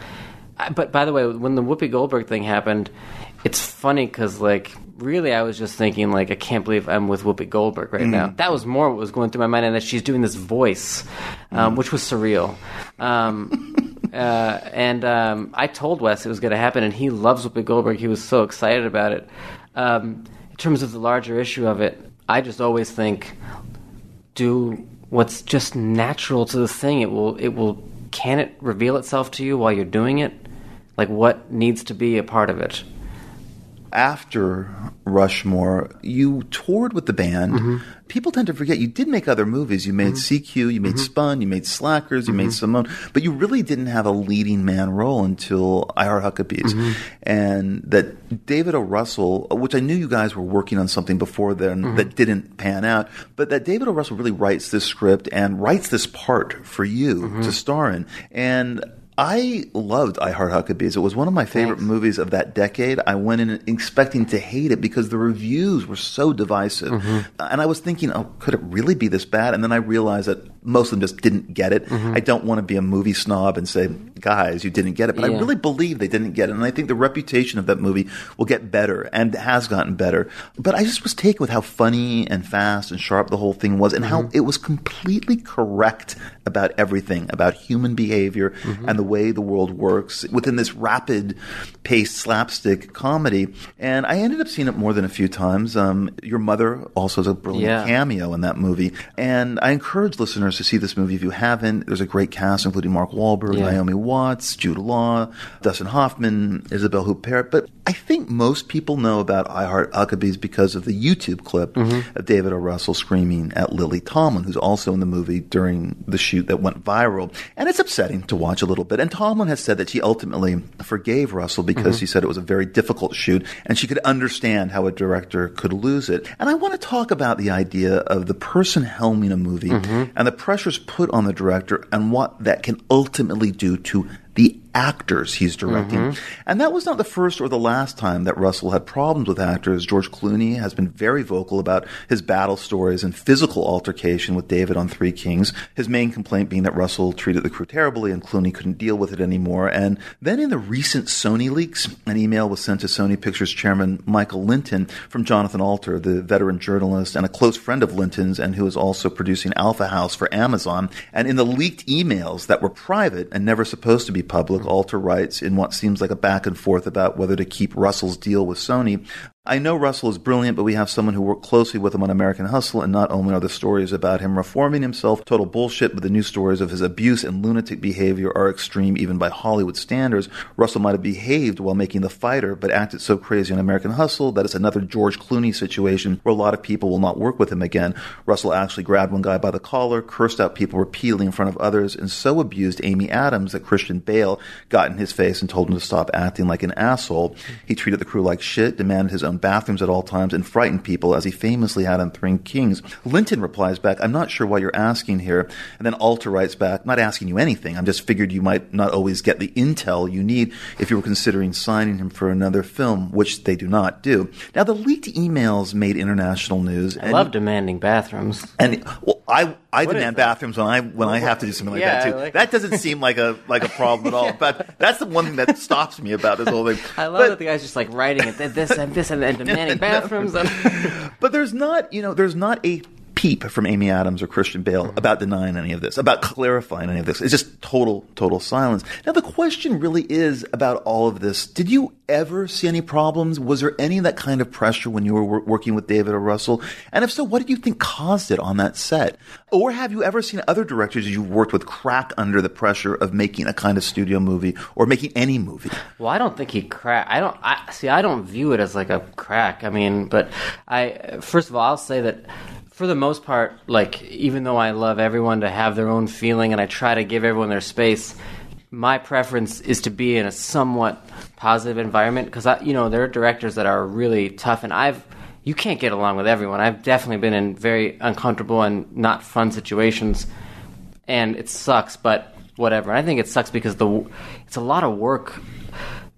[SPEAKER 3] But by the way, when the Whoopi Goldberg thing happened, it's funny because, like, really, I was just thinking, like, I can't believe I'm with Whoopi Goldberg right now. That was more what was going through my mind, and that she's doing this voice, um, which was surreal. Um, *laughs* uh, and um, I told Wes it was going to happen, and he loves Whoopi Goldberg. He was so excited about it. Um, in terms of the larger issue of it, I just always think do what's just natural to the thing. It will. It will. Can it reveal itself to you while you're doing it? Like what needs to be a part of it?
[SPEAKER 2] After Rushmore, you toured with the band.
[SPEAKER 3] Mm-hmm.
[SPEAKER 2] People tend to forget you did make other movies. You made CQ, you made Spun, you made Slackers, you
[SPEAKER 3] Mm-hmm.
[SPEAKER 2] made Simone, but you really didn't have a leading man role until I Heart Huckabees.
[SPEAKER 3] Mm-hmm.
[SPEAKER 2] And that David O. Russell, which I knew you guys were working on something before then
[SPEAKER 3] Mm-hmm.
[SPEAKER 2] that didn't pan out, but that David O. Russell really writes this script and writes this part for you
[SPEAKER 3] Mm-hmm.
[SPEAKER 2] to star in. And I loved I Heart Huckabees. It was one of my favorite
[SPEAKER 3] Thanks.
[SPEAKER 2] movies of that decade. I went in expecting to hate it because the reviews were so divisive.
[SPEAKER 3] Mm-hmm.
[SPEAKER 2] And I was thinking, oh, could it really be this bad? And then I realized that most of them just didn't get it. I don't want to be a movie snob and say, guys, you didn't get it. But I
[SPEAKER 3] Mm-hmm.
[SPEAKER 2] Really believe they didn't get it. And I think the reputation of that movie will get better and has gotten better. But I just was taken with how funny and fast and sharp the whole thing was and how
[SPEAKER 3] Mm-hmm.
[SPEAKER 2] it was completely correct about everything, about human behavior
[SPEAKER 3] Mm-hmm.
[SPEAKER 2] and the way the world works within this rapid paced slapstick comedy. And I ended up seeing it more than a few times. Um, your mother also has a brilliant
[SPEAKER 3] Yeah.
[SPEAKER 2] cameo in that movie. And I encourage listeners to see this movie if you haven't. There's a great cast, including Mark Wahlberg,
[SPEAKER 3] Yeah.
[SPEAKER 2] Naomi Watts, Jude Law, Dustin Hoffman, Isabelle Huppert. But I think most people know about I Heart Huckabees because of the YouTube clip
[SPEAKER 3] Mm-hmm.
[SPEAKER 2] of David O. Russell screaming at Lily Tomlin, who's also in the movie during the shoot that went viral. And it's upsetting to watch a little bit. And Tomlin has said that she ultimately forgave Russell because
[SPEAKER 3] Mm-hmm.
[SPEAKER 2] she said it was a very difficult shoot and she could understand how a director could lose it. And I want to talk about the idea of the person helming a movie
[SPEAKER 3] Mm-hmm.
[SPEAKER 2] and the pressures put on the director and what that can ultimately do to the actors he's directing.
[SPEAKER 3] Mm-hmm.
[SPEAKER 2] And that was not the first or the last time that Russell had problems with actors. George Clooney has been very vocal about his battle stories and physical altercation with David on Three Kings. His main complaint being that Russell treated the crew terribly and Clooney couldn't deal with it anymore. And then in the recent Sony leaks, an email was sent to Sony Pictures chairman Michael Lynton from Jonathan Alter, the veteran journalist and a close friend of Lynton's and who is also producing Alpha House for Amazon. And in the leaked emails that were private and never supposed to be public, Alter writes in what seems like a back and forth about whether to keep Russell's deal with Sony. I know Russell is brilliant, but we have someone who worked closely with him on American Hustle, and not only are the stories about him reforming himself total bullshit, but the new stories of his abuse and lunatic behavior are extreme even by Hollywood standards. Russell might have behaved while making The Fighter, but acted so crazy on American Hustle that it's another George Clooney situation where a lot of people will not work with him again. Russell actually grabbed one guy by the collar, cursed out people repeatedly in front of others, and so abused Amy Adams that Christian Bale got in his face and told him to stop acting like an asshole. He treated the crew like shit, demanded his own bathrooms at all times, and frightened people as he famously had on Three Kings. Lynton replies back, I'm not sure why you're asking here. And then Alter writes back, not asking you anything. I'm just figured you might not always get the intel you need if you were considering signing him for another film, which they do not do. Now, the leaked emails made international news.
[SPEAKER 3] I love demanding bathrooms.
[SPEAKER 2] And well, I I
[SPEAKER 3] What
[SPEAKER 2] demand bathrooms when I when I have to do something like
[SPEAKER 3] Yeah,
[SPEAKER 2] that too.
[SPEAKER 3] Like-
[SPEAKER 2] that doesn't seem like a like a problem at all. *laughs* But that's the one thing that stops me about this whole thing.
[SPEAKER 3] I love
[SPEAKER 2] but,
[SPEAKER 3] that the guy's just like writing it, this and this and, and demanding *laughs* bathrooms. And *laughs* *laughs*
[SPEAKER 2] but there's not you know there's not a peep from Amy Adams or Christian Bale
[SPEAKER 3] Mm-hmm.
[SPEAKER 2] about denying any of this, about clarifying any of this. It's just total total silence. Now the question really is about all of this. Did you ever see any problems? Was there any of that kind of pressure when you were wor- working with David O. Russell? And if so, what did you think caused it on that set? Or have you ever seen other directors you've worked with crack under the pressure of making a kind of studio movie or making any movie?
[SPEAKER 3] Well, I don't think he crack. I don't. I see. I don't view it as like a crack. I mean, but I first of all, I'll say that for the most part, like even though I love everyone to have their own feeling and I try to give everyone their space, my preference is to be in a somewhat positive environment because I, you know, there are directors that are really tough, and I've you can't get along with everyone. I've definitely been in very uncomfortable and not fun situations, and it sucks. But whatever. I think it sucks because the it's a lot of work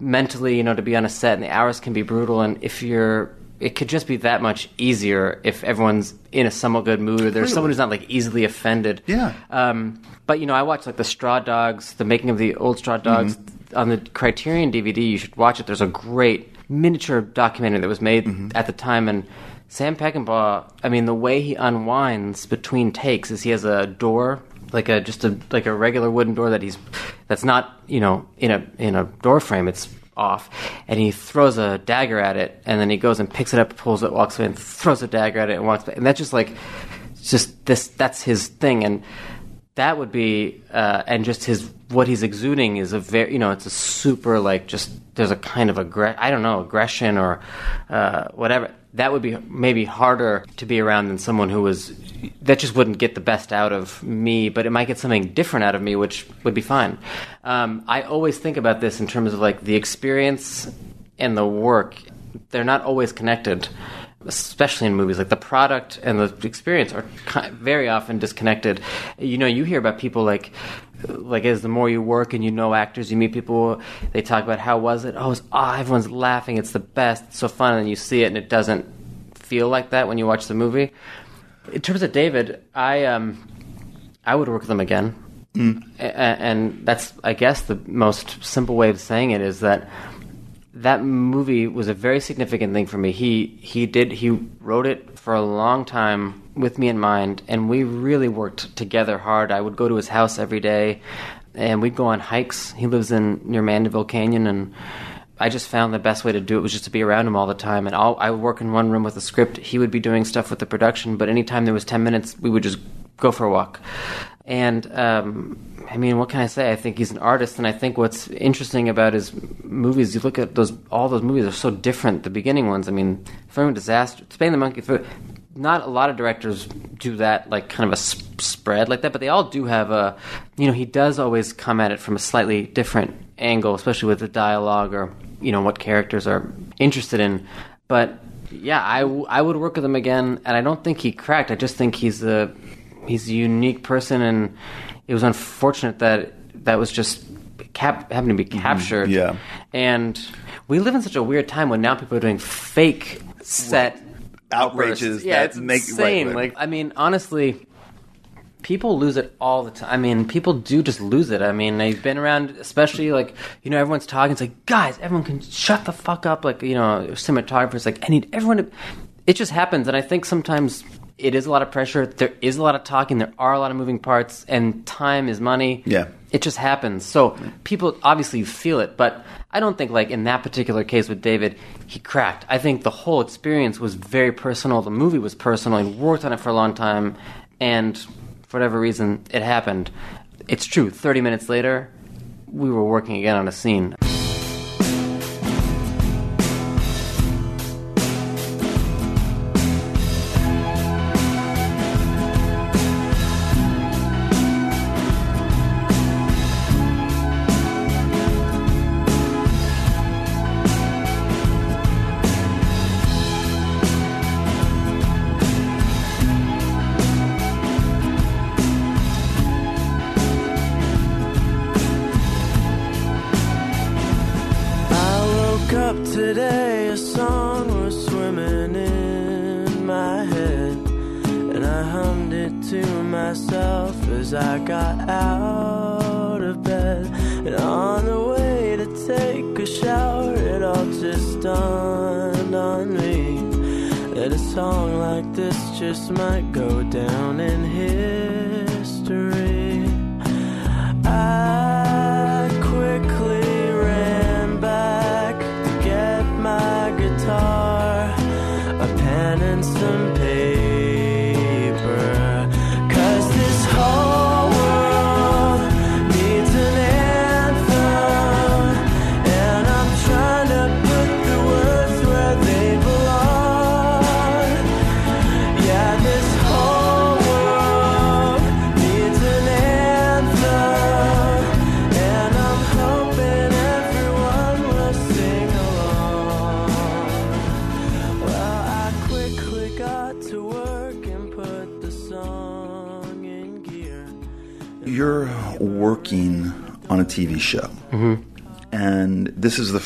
[SPEAKER 3] mentally, you know, to be on a set, and the hours can be brutal. And if you're, it could just be that much easier if everyone's in a somewhat good mood, or there's someone who's not like easily offended.
[SPEAKER 2] Yeah.
[SPEAKER 3] Um, but you know, I watched like the Straw Dogs, the making of the old Straw Dogs on the Criterion DVD. You should watch it. There's a great miniature documentary that was made at the time, and Sam Peckinpah. I mean, the way he unwinds between takes is he has a door, like a just a like a regular wooden door that he's that's not you know in a in a door frame. It's off, and he throws a dagger at it, and then he goes and picks it up, pulls it, walks away, and throws a dagger at it, and walks Away. And that's just like, just this. That's his thing, and that would be, uh, and just his what he's exuding is a very, you know, it's a super like just there's a kind of aggre- I don't know aggression or uh, whatever. That would be maybe harder to be around than someone who was that just wouldn't get the best out of me, but it might get something different out of me, which would be fine. Um, I always think about this in terms of like the experience and the work. They're not always connected especially in movies like the product and the experience are very often disconnected. You know you hear about people like like as the more you work and you know actors you meet people they talk about how was it? Oh, it's, oh everyone's laughing it's the best it's so fun and you see it and it doesn't feel like that when you watch the movie. In terms of david i um i would work with him again. A- and that's i guess the most simple way of saying it is that that movie was a very significant thing for me. He he did he wrote it for a long time with me in mind, and we really worked together hard. I would go to his house every day, and we'd go on hikes. He lives in near Mandeville Canyon, and I just found the best way to do it was just to be around him all the time. And I'll, I would work in one room with the script. He would be doing stuff with the production, but anytime there was ten minutes, we would just go for a walk. And um, I mean, what can I say? I think he's an artist, and I think what's interesting about his movies, you look at those, all those movies are so different. The beginning ones, I mean, Film Disaster, Spanking the Monkey. Not a lot of directors do that, like kind of a s- spread like that, but they all do have a, you know, he does always come at it from a slightly different angle, especially with the dialogue or you know what characters are interested in. But yeah, I, w- I would work with him again, and I don't think he cracked. I just think he's a he's a unique person, and it was unfortunate that that was just cap- happened to be mm-hmm. captured.
[SPEAKER 2] yeah.
[SPEAKER 3] and we live in such a weird time when now people are doing fake set
[SPEAKER 2] Outrages
[SPEAKER 3] outbursts. Yeah,
[SPEAKER 2] that
[SPEAKER 3] it's
[SPEAKER 2] make- right,
[SPEAKER 3] insane.
[SPEAKER 2] right.
[SPEAKER 3] Like, I mean, honestly, people lose it all the time. I mean, people do just lose it. I mean, they've been around, especially like you know, everyone's talking. It's like, guys, everyone can shut the fuck up. Like you know, cinematographers like, I need everyone to. It just happens, and I think sometimes it is a lot of pressure. There is a lot of talking. There are a lot of moving parts, and time is money.
[SPEAKER 2] Yeah.
[SPEAKER 3] It just happens. So people obviously feel it, but I don't think like in that particular case with David, he cracked. I think the whole experience was very personal. The movie was personal. He worked on it for a long time, and for whatever reason, it happened. It's true. Thirty minutes later, we were working again on a scene.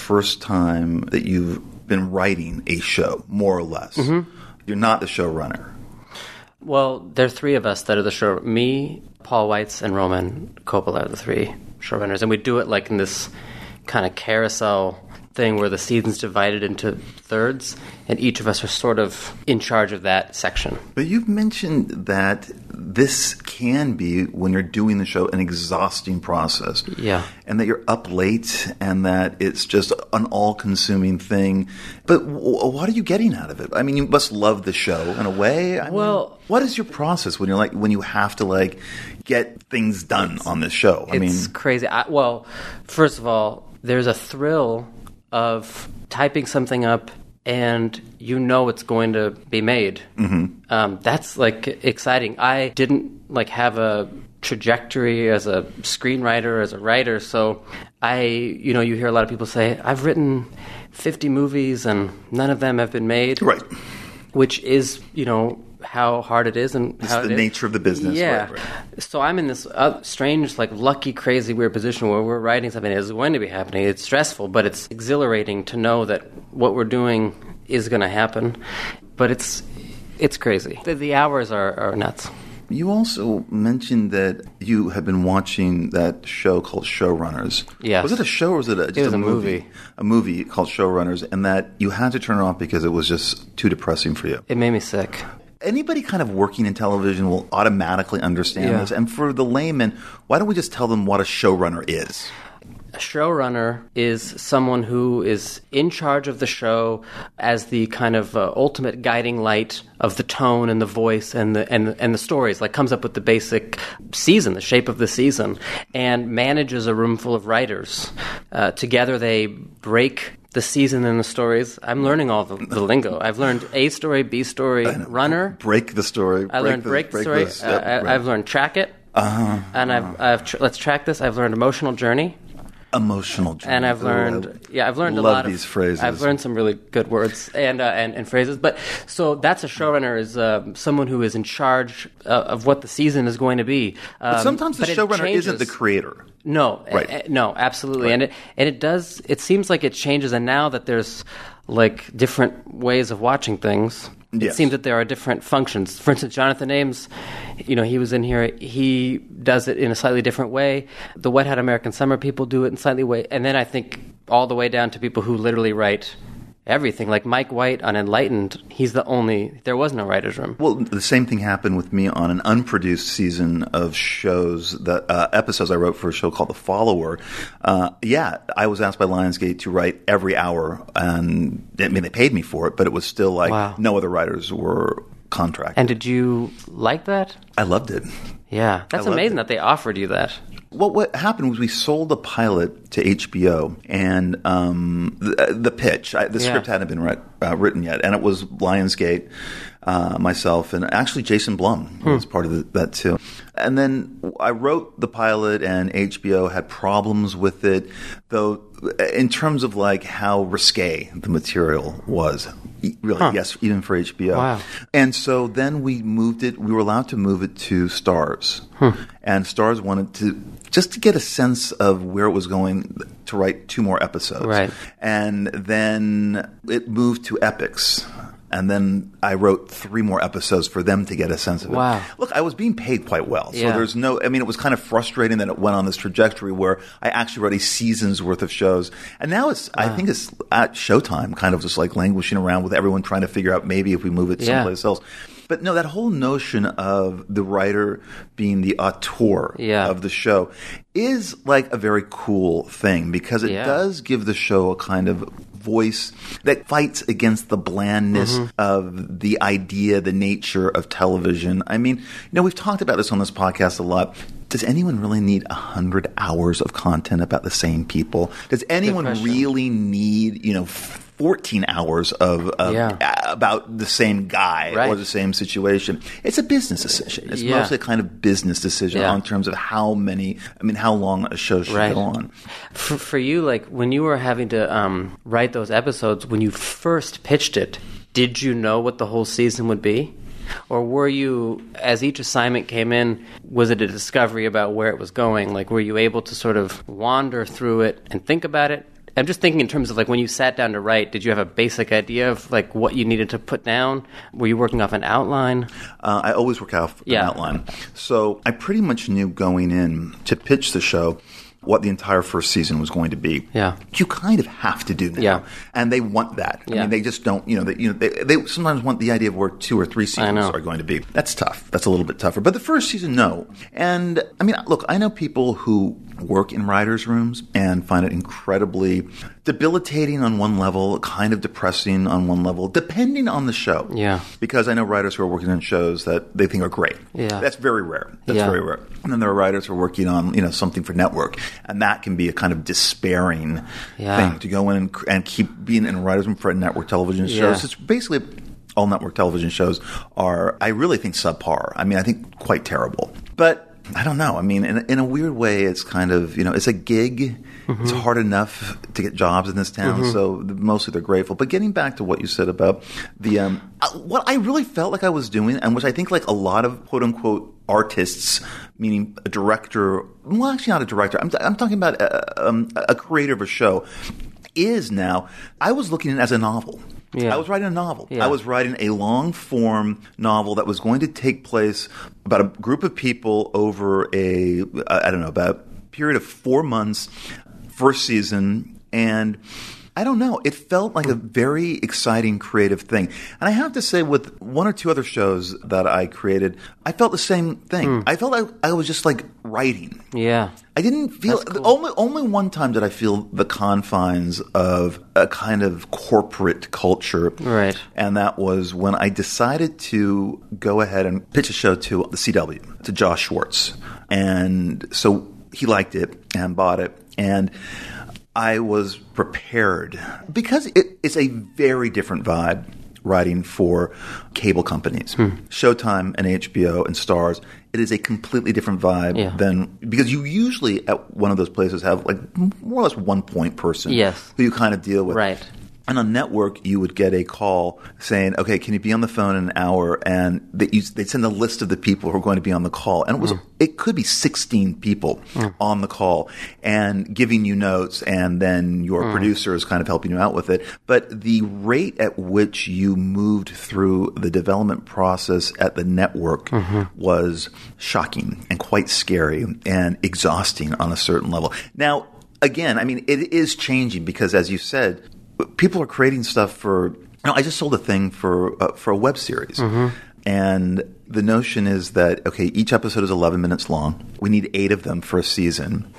[SPEAKER 2] First time that you've been writing a show, more or less. Mm-hmm. You're not the showrunner.
[SPEAKER 3] Well, there are three of us that are the show. Me, Paul Weitz, and Roman Coppola are the three showrunners, and we do it like in this kind of carousel thing where the season's divided into thirds, and each of us are sort of in charge of that section.
[SPEAKER 2] But you've mentioned that this can be, when you're doing the show, an exhausting process.
[SPEAKER 3] Yeah.
[SPEAKER 2] And that you're up late and that it's just an all consuming thing. But w- what are you getting out of it? I mean, you must love the show in a way. I mean,
[SPEAKER 3] Well-
[SPEAKER 2] what is your process when you're like, when you have to like get things done on this show? I mean,
[SPEAKER 3] it's crazy. I, well, first of all, there's a thrill of typing something up and you know it's going to be made. Mm-hmm. Um, that's like exciting. I didn't like have a trajectory as a screenwriter, as a writer, so I, you know, you hear a lot of people say, "I've written 50 movies and none of them have been made."
[SPEAKER 2] right.
[SPEAKER 3] which is you know how hard it is and
[SPEAKER 2] It's
[SPEAKER 3] how
[SPEAKER 2] the
[SPEAKER 3] it is.
[SPEAKER 2] nature of the business,
[SPEAKER 3] Yeah.
[SPEAKER 2] right, right.
[SPEAKER 3] So I'm in this uh, strange, like lucky, crazy, weird position where we're writing something that is going to be happening. It's stressful, but it's exhilarating to know that what we're doing is going to happen. But it's it's crazy. The, the hours are, are nuts.
[SPEAKER 2] You also mentioned that you have been watching that show called Showrunners.
[SPEAKER 3] Yes.
[SPEAKER 2] Was it a show or was it a, just
[SPEAKER 3] was a movie.
[SPEAKER 2] A movie called Showrunners, and that you had to turn it off because it was just too depressing for you.
[SPEAKER 3] It made me sick.
[SPEAKER 2] Anybody kind of working in television will automatically understand
[SPEAKER 3] Yeah.
[SPEAKER 2] this. And for the layman, why don't we just tell them what a showrunner is?
[SPEAKER 3] A showrunner is someone who is in charge of the show as the kind of uh, ultimate guiding light of the tone and the voice and the and and the stories. Like comes up with the basic season, the shape of the season, and manages a room full of writers. Uh, together, they break. The season and the stories. I'm learning all the, the lingo. I've learned A story, B story, runner.
[SPEAKER 2] Break the story.
[SPEAKER 3] I learned
[SPEAKER 2] the-
[SPEAKER 3] break the story.
[SPEAKER 2] this-
[SPEAKER 3] uh,
[SPEAKER 2] yep,
[SPEAKER 3] I,
[SPEAKER 2] right.
[SPEAKER 3] I've learned track it. Uh-huh, and I've, I've tr- let's track this. I've learned emotional journey.
[SPEAKER 2] Emotional journey.
[SPEAKER 3] and I've learned, yeah, I've learned a
[SPEAKER 2] love
[SPEAKER 3] lot of
[SPEAKER 2] these phrases.
[SPEAKER 3] I've learned some really good words and uh, and, and phrases. But so that's a showrunner is uh, someone who is in charge uh, of what the season is going to be. Um,
[SPEAKER 2] But sometimes the
[SPEAKER 3] but
[SPEAKER 2] showrunner isn't the creator.
[SPEAKER 3] No,
[SPEAKER 2] Right.
[SPEAKER 3] uh, uh, no, absolutely, and it and it does. It seems like it changes, and now that there's like different ways of watching things, it
[SPEAKER 2] Yes.
[SPEAKER 3] seems that there are different functions. For instance, Jonathan Ames, you know, he was in here. He does it in a slightly different way. The Wet Hot American Summer people do it in slightly way, and then I think all the way down to people who literally write everything. Like Mike White on Enlightened, he's the only. There was no writers' room.
[SPEAKER 2] Well, the same thing happened with me on an unproduced season of shows that uh, episodes I wrote for a show called The Follower. Uh, yeah, I was asked by Lionsgate to write every hour, and I mean they paid me for it, but it was still like
[SPEAKER 3] Wow.
[SPEAKER 2] no other writers were contracted.
[SPEAKER 3] And did you like that?
[SPEAKER 2] I loved it.
[SPEAKER 3] Yeah, that's amazing
[SPEAKER 2] it.
[SPEAKER 3] that they offered you that.
[SPEAKER 2] Well, what happened was we sold the pilot to HBO, and um, the, the pitch, I, the
[SPEAKER 3] Yeah.
[SPEAKER 2] script hadn't been writ, uh, written yet, and it was Lionsgate, uh, myself, and actually Jason Blum was part of the, that too. And then I wrote the pilot, and HBO had problems with it, though. In terms of like how risque the material was, really, yes, even for HBO.
[SPEAKER 3] Wow.
[SPEAKER 2] And so then we moved it. We were allowed to move it to Starz, and Starz wanted to just to get a sense of where it was going to write two more episodes.
[SPEAKER 3] Right.
[SPEAKER 2] And then it moved to Epix. And then I wrote three more episodes for them to get a sense of it.
[SPEAKER 3] Wow.
[SPEAKER 2] Look, I was being paid quite well. So
[SPEAKER 3] Yeah.
[SPEAKER 2] there's no, I mean, it was kind of frustrating that it went on this trajectory where I actually wrote a season's worth of shows. And now it's, I think it's at Showtime, kind of just like languishing around with everyone trying to figure out maybe if we move it
[SPEAKER 3] Yeah.
[SPEAKER 2] someplace else. But no, that whole notion of the writer being the auteur
[SPEAKER 3] Yeah.
[SPEAKER 2] of the show is like a very cool thing because it
[SPEAKER 3] Yeah.
[SPEAKER 2] does give the show a kind of voice that fights against the blandness
[SPEAKER 3] Mm-hmm.
[SPEAKER 2] of the idea, the nature of television. I mean, you know, we've talked about this on this podcast a lot. Does anyone really need a hundred hours of content about the same people? Does anyone really need, you know, 14 hours of, of
[SPEAKER 3] Yeah.
[SPEAKER 2] uh, about the same guy
[SPEAKER 3] Right.
[SPEAKER 2] or the same situation? It's a business decision. It's
[SPEAKER 3] Yeah.
[SPEAKER 2] mostly a kind of business decision
[SPEAKER 3] Yeah.
[SPEAKER 2] on terms of how many, I mean, how long a show should
[SPEAKER 3] Right.
[SPEAKER 2] go on.
[SPEAKER 3] For, for you, like when you were having to um, write those episodes, when you first pitched it, did you know what the whole season would be? or were you as each assignment came in was it a discovery about where it was going like were you able to sort of wander through it and think about it i'm just thinking in terms of like when you sat down to write did you have a basic idea of like what you needed to put down were you working off an outline
[SPEAKER 2] Uh, I always work out an outline. So I pretty much knew going in to pitch the show what the entire first season was going to be.
[SPEAKER 3] Yeah.
[SPEAKER 2] You kind of have to do now.
[SPEAKER 3] Yeah.
[SPEAKER 2] And they want that. I
[SPEAKER 3] Yeah.
[SPEAKER 2] mean, they just don't, you know, they, you know, they, they sometimes want the idea of where two or three seasons are going to be. That's tough. That's a little bit tougher. But the first season, no. And I mean, look, I know people who work in writers' rooms and find it incredibly debilitating on one level, kind of depressing on one level, depending on the show.
[SPEAKER 3] Yeah.
[SPEAKER 2] Because I know writers who are working on shows that they think are great.
[SPEAKER 3] Yeah.
[SPEAKER 2] That's very rare. That's
[SPEAKER 3] Yeah.
[SPEAKER 2] very rare. And then there are writers who are working on, you know, something for network. And that can be a kind of despairing
[SPEAKER 3] Yeah.
[SPEAKER 2] thing to go in and, and keep being in a writer's room for a network television shows.
[SPEAKER 3] Yeah.
[SPEAKER 2] It's basically all network television shows are, I really think, subpar. I mean, I think quite terrible. But I don't know. I mean, in, in a weird way, it's kind of, you know, it's a gig. It's
[SPEAKER 3] Mm-hmm.
[SPEAKER 2] hard enough to get jobs in this town, so mostly they're grateful. But getting back to what you said about the, um, uh, what I really felt like I was doing, and which I think like a lot of quote unquote artists, meaning a director, well, actually not a director, I'm, I'm talking about a, um, a creator of a show, is now, I was looking at it as a novel.
[SPEAKER 3] Yeah.
[SPEAKER 2] I was writing a novel.
[SPEAKER 3] Yeah.
[SPEAKER 2] I was writing a long form novel that was going to take place about a group of people over a, uh, don't know, about a period of four months, first season. And I don't know, it felt like a very exciting creative thing. And I have to say, with one or two other shows that I created, I felt the same thing. Hmm. I felt like I was just like writing.
[SPEAKER 3] yeah
[SPEAKER 2] I didn't feel
[SPEAKER 3] cool.
[SPEAKER 2] only only one time did I feel the confines of a kind of corporate culture.
[SPEAKER 3] Right.
[SPEAKER 2] And that was when I decided to go ahead and pitch a show to the CW, to Josh Schwartz. And so he liked it and bought it and I was prepared because it, it's a very different vibe writing for cable companies.
[SPEAKER 3] Hmm.
[SPEAKER 2] Showtime and HBO and Starz, it is a completely different vibe
[SPEAKER 3] Yeah.
[SPEAKER 2] than because you usually at one of those places have like more or less one point person
[SPEAKER 3] Yes.
[SPEAKER 2] who you kind of deal with.
[SPEAKER 3] Right.
[SPEAKER 2] And on network, you would get a call saying, "Okay, can you be on the phone in an hour?" And they they'd send a list of the people who are going to be on the call, and it was hmm. it could be sixteen people hmm. on the call and giving you notes, and then your hmm. producer is kind of helping you out with it. But the rate at which you moved through the development process at the network mm-hmm. was shocking and quite scary and exhausting on a certain level. Now, again, I mean, it is changing because, as you said, people are creating stuff for. You know, I just sold a thing for uh, for a web series, and the notion is that okay, each episode is eleven minutes long. We need eight of them for a season.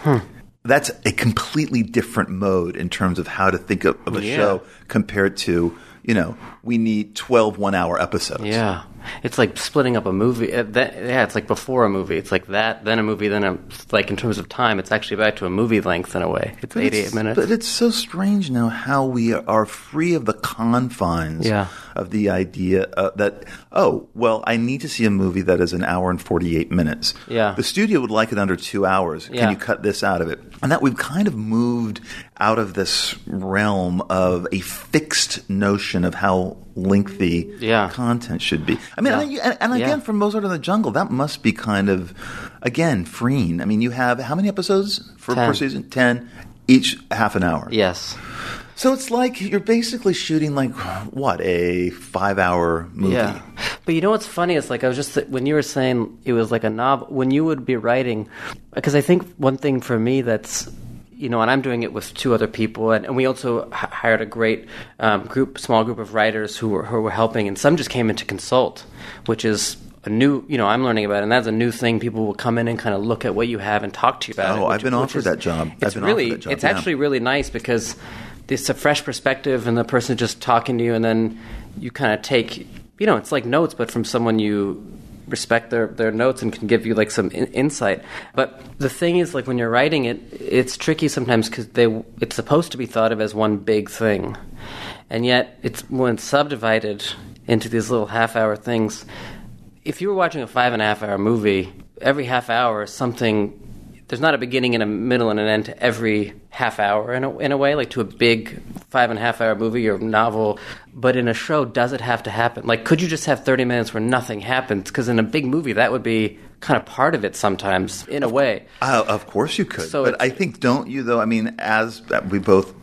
[SPEAKER 2] That's a completely different mode in terms of how to think of, of a
[SPEAKER 3] Yeah.
[SPEAKER 2] show compared to you know we need 12 one hour episodes.
[SPEAKER 3] Yeah, it's like splitting up a movie. uh, That, yeah, it's like before a movie. It's like that, then a movie, then a like in terms of time. It's actually back to a movie length in a way. It's
[SPEAKER 2] But
[SPEAKER 3] eighty-eight
[SPEAKER 2] it's-
[SPEAKER 3] minutes.
[SPEAKER 2] But it's so strange now how we are free of the confines
[SPEAKER 3] Yeah.
[SPEAKER 2] of the idea uh, that, oh, well, I need to see a movie that is an hour and 48 minutes.
[SPEAKER 3] Yeah.
[SPEAKER 2] The studio would like it under two hours. Can
[SPEAKER 3] Yeah.
[SPEAKER 2] you cut this out of it? And that we've kind of moved out of this realm of a fixed notion of how lengthy
[SPEAKER 3] Yeah.
[SPEAKER 2] content should be. I mean,
[SPEAKER 3] Yeah.
[SPEAKER 2] and, and again,
[SPEAKER 3] Yeah.
[SPEAKER 2] from Mozart in the Jungle, that must be kind of, again, freeing. I mean, you have how many episodes for
[SPEAKER 3] Ten.
[SPEAKER 2] per season? Ten, each half an hour.
[SPEAKER 3] yes.
[SPEAKER 2] So it's like you're basically shooting like what a five-hour movie.
[SPEAKER 3] Yeah, but you know what's funny It's like I was just when you were saying it was like a novel when you would be writing, because I think one thing for me that's you know, and I'm doing it with two other people, and, and we also h- hired a great um, group, small group of writers who were who were helping, and some just came in to consult, which is. A new, you know, I'm learning about, it, and that's a new thing. People will come in and kind of look at what you have and talk to you about it.
[SPEAKER 2] Oh, I've been offered
[SPEAKER 3] is-
[SPEAKER 2] that job. I've been
[SPEAKER 3] really,
[SPEAKER 2] offered that job,
[SPEAKER 3] it's
[SPEAKER 2] yeah.
[SPEAKER 3] actually really nice because it's a fresh perspective, and the person just talking to you, and then you kind of take, you know, it's like notes, but from someone you respect their, their notes and can give you like some in- insight. But the thing is, like when you're writing it, it's tricky sometimes because they it's supposed to be thought of as one big thing, and yet it's when it's subdivided into these little half hour things. If you were watching a five and a half hour movie, every half hour something there's not a beginning and a middle and an end to every half hour in a, in a way, like to a big five and a half hour movie or novel, but in a show, does it have to happen? Like, could you just have 30 minutes where nothing happens? Because in a big movie, that would be kind of part of it sometimes, in a way.
[SPEAKER 2] Uh, of course you could,
[SPEAKER 3] So
[SPEAKER 2] but I think don't you though? I mean, as we both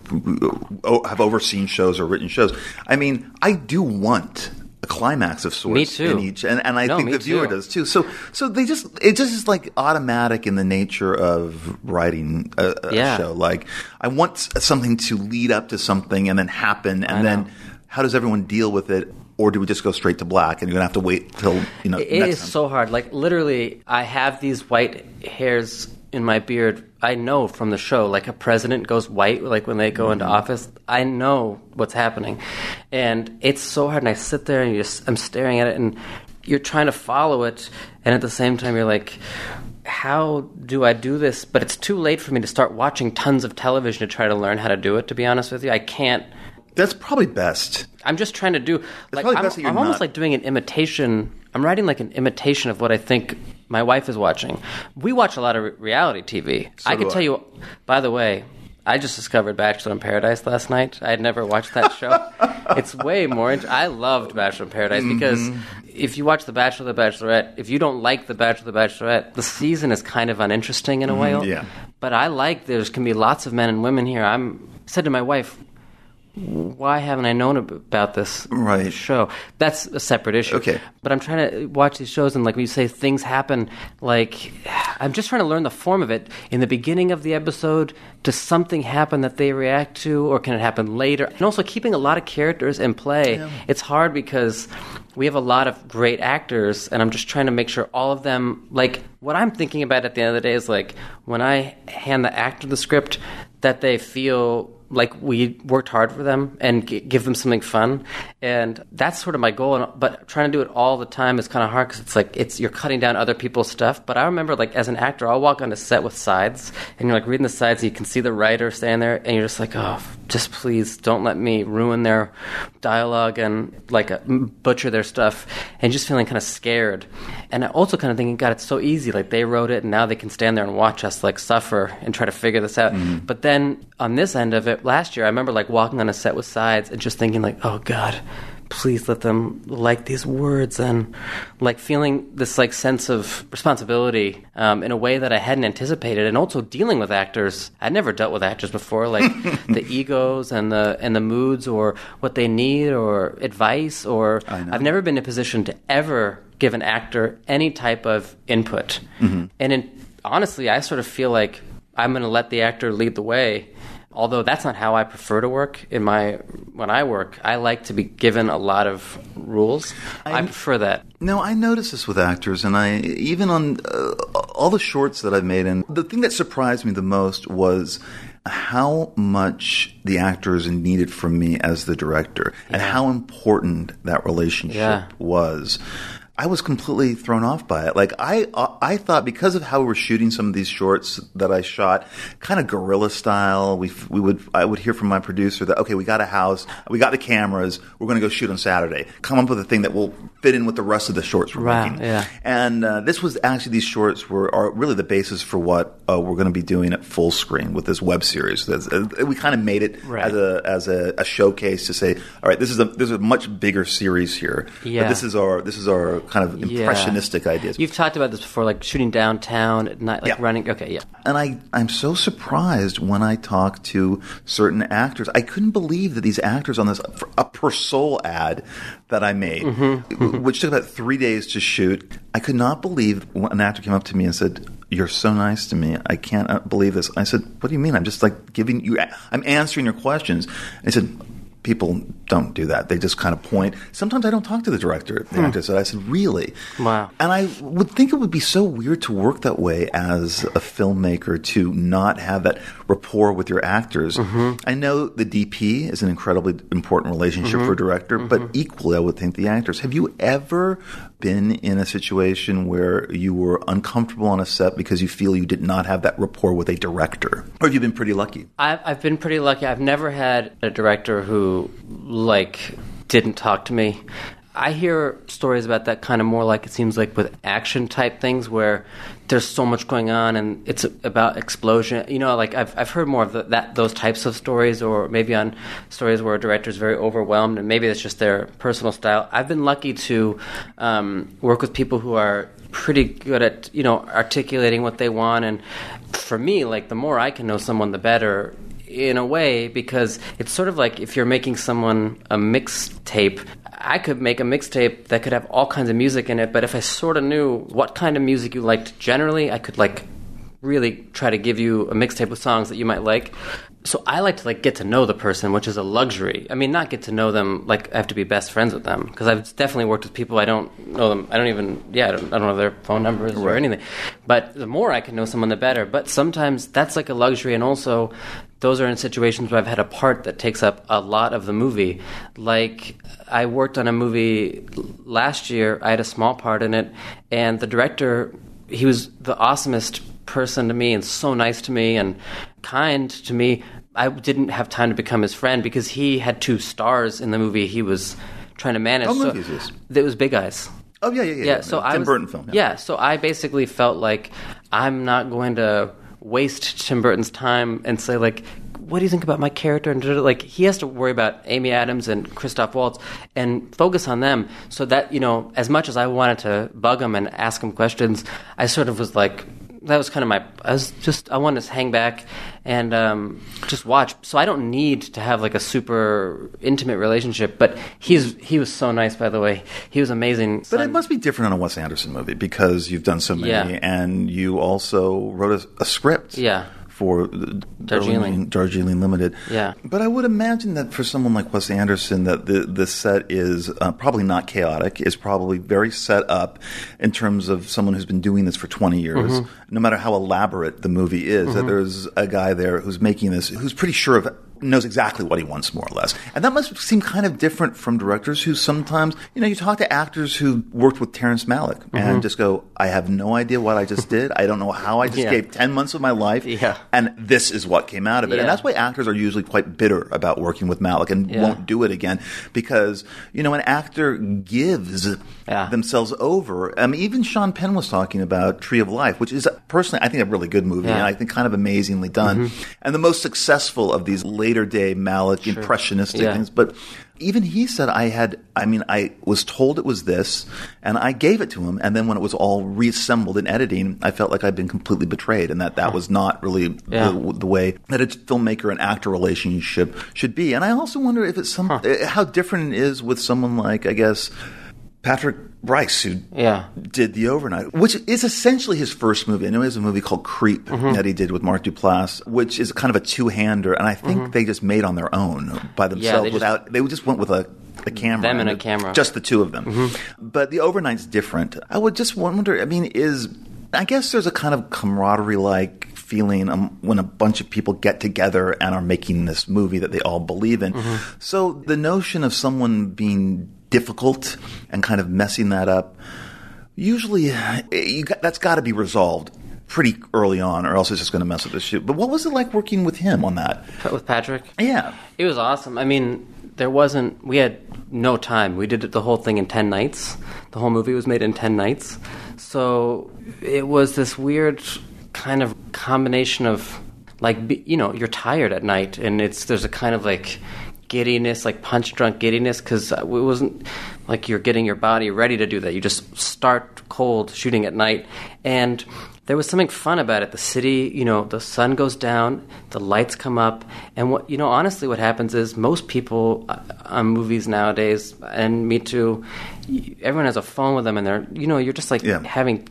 [SPEAKER 2] uh, have overseen shows or written shows, I mean, I do want a climax of sorts
[SPEAKER 3] Me too.
[SPEAKER 2] in each, and, and I
[SPEAKER 3] No,
[SPEAKER 2] think the viewer
[SPEAKER 3] too.
[SPEAKER 2] does too. So, so they just it just is like automatic in the nature of writing a, a
[SPEAKER 3] Yeah.
[SPEAKER 2] show. Like, I want something to lead up to something and then happen, and
[SPEAKER 3] I
[SPEAKER 2] then
[SPEAKER 3] know.
[SPEAKER 2] how does everyone deal with it? Or do we just go straight to black, and you're gonna have to wait till you know?
[SPEAKER 3] It is
[SPEAKER 2] time?
[SPEAKER 3] so hard. Like literally, I have these white hairs in my beard. I know from the show, like a president goes white, like when they go into mm-hmm. office. I know what's happening, and it's so hard. And I sit there and you just, I'm staring at it, and you're trying to follow it, and at the same time, you're like. How do I do this? But it's too late for me to start watching tons of television to try to learn how to do it. To be honest with you, I can't.
[SPEAKER 2] That's probably best.
[SPEAKER 3] I'm just trying to do like
[SPEAKER 2] probably
[SPEAKER 3] I'm,
[SPEAKER 2] best that you're
[SPEAKER 3] I'm almost like doing an imitation. I'm writing like an imitation of what I think my wife is watching. We watch a lot of re- reality TV.
[SPEAKER 2] So
[SPEAKER 3] I can tell
[SPEAKER 2] I.
[SPEAKER 3] you. By the way, I just discovered Bachelor in Paradise last night. I had never watched that show. *laughs* it's way more. Int- I loved Bachelor in Paradise
[SPEAKER 2] Mm-hmm.
[SPEAKER 3] because if you watch The Bachelor, The Bachelorette, if you don't like The Bachelor, The Bachelorette, the season is kind of uninteresting in a way.
[SPEAKER 2] Mm-hmm. yeah.
[SPEAKER 3] But I like there's can be lots of men and women here. I'm said to my wife, why haven't I known about this
[SPEAKER 2] Right.
[SPEAKER 3] show? That's a separate issue.
[SPEAKER 2] Okay.
[SPEAKER 3] But I'm trying to watch these shows, and like when you say things happen, like I'm just trying to learn the form of it. In the beginning of the episode, does something happen that they react to, or can it happen later? And also keeping a lot of characters in play. It's hard because we have a lot of great actors, and I'm just trying to make sure all of them, like what I'm thinking about at the end of the day is like when I hand the actor the script, that they feel like we worked hard for them and g- give them something fun. And that's sort of my goal. And, but trying to do it all the time is kind of hard because it's like it's you're cutting down other people's stuff. But i remember like as an actor i'll walk on a set with sides and you're like reading the sides and you can see the writer standing there and you're just like oh just please don't let me ruin their dialogue and like uh, butcher their stuff and just feeling kind of scared. And I also kind of thinking god it's so easy like they wrote it and now they can stand there and watch us like suffer and try to figure this out. But then on this end of it last year i remember like walking on a set with sides and just thinking like oh god please let them like these words and like feeling this like sense of responsibility um, in a way that I hadn't anticipated, and also dealing with actors. I'd never dealt with actors before, like *laughs* the egos and the and the moods, or what they need, or advice, or. I've never been in a position to ever give an actor any type of input.
[SPEAKER 2] Mm-hmm.
[SPEAKER 3] And in, honestly, I sort of feel like I'm going to let the actor lead the way. Although that's not how I prefer to work in my when I work, I like to be given a lot of rules. I, prefer that.
[SPEAKER 2] No, I notice this with actors, and I even on uh, all the shorts that I've made. And the thing that surprised me the most was how much the actors needed from me as the director, and how important that relationship
[SPEAKER 3] Yeah.
[SPEAKER 2] was. I was completely thrown off by it. Like I, I thought because of how we were shooting some of these shorts that I shot, kind of guerrilla style. We, we would, I would hear from my producer that okay, we got a house, we got the cameras, we're going to go shoot on Saturday. Come up with a thing that will fit in with the rest of the shorts we're
[SPEAKER 3] Wow,
[SPEAKER 2] making.
[SPEAKER 3] yeah.
[SPEAKER 2] And uh, this was actually these shorts were are really the basis for what uh, we're going to be doing at Fullscreen with this web series. Uh, we kind of made it
[SPEAKER 3] Right.
[SPEAKER 2] as a as a, a showcase to say, all right, this is a this is a much bigger series here. But
[SPEAKER 3] Yeah.
[SPEAKER 2] this is our this is our kind of
[SPEAKER 3] Yeah.
[SPEAKER 2] impressionistic ideas.
[SPEAKER 3] You've talked about this before, like shooting downtown at night, like
[SPEAKER 2] Yeah.
[SPEAKER 3] running. Okay, yeah.
[SPEAKER 2] and I, I'm so surprised when I talk to certain actors. I couldn't believe that these actors on this a Persol ad that I made,
[SPEAKER 3] Mm-hmm.
[SPEAKER 2] which took about three days to shoot. I could not believe when an actor came up to me and said, "You're so nice to me. I can't uh, believe this." I said, "What do you mean? I'm just like giving you. I'm answering your questions." And he said. People don't do that. They just kind of point. Sometimes I don't talk to the director. The hmm. actor said, "I said, really?"
[SPEAKER 3] Wow.
[SPEAKER 2] And I would think it would be so weird to work that way as a filmmaker to not have that rapport with your actors. Mm-hmm. I know the DP is an incredibly important relationship mm-hmm. for a director, but mm-hmm. equally, I would think the actors. Have you ever been in a situation where you were uncomfortable on a set because you feel you did not have that rapport with a director? Or have you been pretty lucky?
[SPEAKER 3] I've, I've been pretty lucky. I've never had a director who like didn't talk to me. I hear stories about that kind of more like it seems like with action type things where there's so much going on and it's about explosion. You know, like I've I've heard more of the, that those types of stories, or maybe on stories where a director is very overwhelmed and maybe it's just their personal style. I've been lucky to um, work with people who are pretty good at you know articulating what they want and for me like the more i can know someone the better in a way because it's sort of like if you're making someone a mixtape i could make a mixtape that could have all kinds of music in it but if i sort of knew what kind of music you liked generally i could like really try to give you a mixtape of songs that you might like. So I like to like get to know the person, which is a luxury. I mean, not get to know them like I have to be best friends with them because I've definitely worked with people I don't know them. I don't even yeah, I don't, I don't know their phone numbers or anything. But the more I can know someone, the better. But sometimes that's like a luxury, and also those are in situations where I've had a part that takes up a lot of the movie. Like I worked on a movie last year. I had a small part in it, and the director he was the awesomest person to me and so nice to me and kind to me. I didn't have time to become his friend because he had two stars in the movie he was trying to manage.
[SPEAKER 2] What
[SPEAKER 3] so
[SPEAKER 2] movie is this?
[SPEAKER 3] It was Big Eyes.
[SPEAKER 2] Oh yeah, yeah, yeah.
[SPEAKER 3] Yeah, so
[SPEAKER 2] Tim
[SPEAKER 3] I was,
[SPEAKER 2] Burton film.
[SPEAKER 3] Yeah. so I basically felt like I'm not going to waste Tim Burton's time and say like, what do you think about my character? And like he has to worry about Amy Adams and Christoph Waltz and focus on them. So that you know, as much as I wanted to bug him and ask him questions, I sort of was like. That was kind of my. I was just. I wanted to hang back and um, just watch. So I don't need to have like a super intimate relationship. But he's he was so nice. By the way, he was amazing.
[SPEAKER 2] But it must be different on a Wes Anderson movie because you've done so many,
[SPEAKER 3] Yeah.
[SPEAKER 2] and you also wrote a, a script.
[SPEAKER 3] Yeah.
[SPEAKER 2] For
[SPEAKER 3] Darjeeling.
[SPEAKER 2] Darjeeling Limited.
[SPEAKER 3] Yeah.
[SPEAKER 2] But I would imagine that for someone like Wes Anderson, that the the set is uh, probably not chaotic. Is probably very set up in terms of someone who's been doing this for twenty years.
[SPEAKER 3] Mm-hmm.
[SPEAKER 2] No matter how elaborate the movie is, that there's a guy there who's making this, who's pretty sure of knows exactly what he wants more or less. And that must seem kind of different from directors who sometimes, you know, you talk to actors who worked with Terrence Malick
[SPEAKER 3] Mm-hmm.
[SPEAKER 2] and just go, I have no idea what I just *laughs* did. I don't know how I just
[SPEAKER 3] Yeah.
[SPEAKER 2] gave 10 months of my life.
[SPEAKER 3] Yeah.
[SPEAKER 2] And this is what came out of it. And that's why actors are usually quite bitter about working with Malick and
[SPEAKER 3] Yeah.
[SPEAKER 2] won't do it again because, you know, an actor gives
[SPEAKER 3] Yeah.
[SPEAKER 2] themselves over. I mean, even Sean Penn was talking about Tree of Life, which is personally, I think, a really good movie
[SPEAKER 3] Yeah. Mm-hmm.
[SPEAKER 2] and I think kind of amazingly done. And the most successful of these later day Malick impressionistic
[SPEAKER 3] Yeah.
[SPEAKER 2] things. But even he said, I had, I mean, I was told it was this and I gave it to him. And then when it was all reassembled in editing, I felt like I'd been completely betrayed and that that was not really
[SPEAKER 3] Yeah.
[SPEAKER 2] the, the way that a filmmaker and actor relationship should be. And I also wonder if it's some, uh, how different it is with someone like, I guess, Patrick Brice, who
[SPEAKER 3] Yeah.
[SPEAKER 2] did The Overnight, which is essentially his first movie. I know he has a movie called Creep
[SPEAKER 3] Mm-hmm.
[SPEAKER 2] that he did with Mark Duplass, which is kind of a two-hander, and I think they just made on their own by themselves
[SPEAKER 3] Mm-hmm. they just-
[SPEAKER 2] without. They just went with a, a camera,
[SPEAKER 3] Them and a camera. Mm-hmm.
[SPEAKER 2] just the two of them. But The Overnight's different. I would just wonder. I mean, is I guess there's a kind of camaraderie-like feeling um, when a bunch of people get together and are making this movie that they all believe in.
[SPEAKER 3] Mm-hmm.
[SPEAKER 2] So the notion of someone being difficult and kind of messing that up usually you got, that's got to be resolved pretty early on or else it's just going to mess up the shoot but what was it like working with him on that
[SPEAKER 3] with Patrick.
[SPEAKER 2] yeah
[SPEAKER 3] It was awesome. I mean, there wasn't. We had no time. We did the whole thing in ten nights. The whole movie was made in ten nights. So it was this weird kind of combination of like you know you're tired at night and it's there's a kind of like giddiness like punch drunk giddiness because it wasn't like you're getting your body ready to do that. You just start cold shooting at night. And there was something fun about it. The city you know the sun goes down the lights come up and what you know honestly what happens is most people uh, on movies nowadays and me too everyone has a phone with them and they're you know you're just like
[SPEAKER 2] Yeah.
[SPEAKER 3] having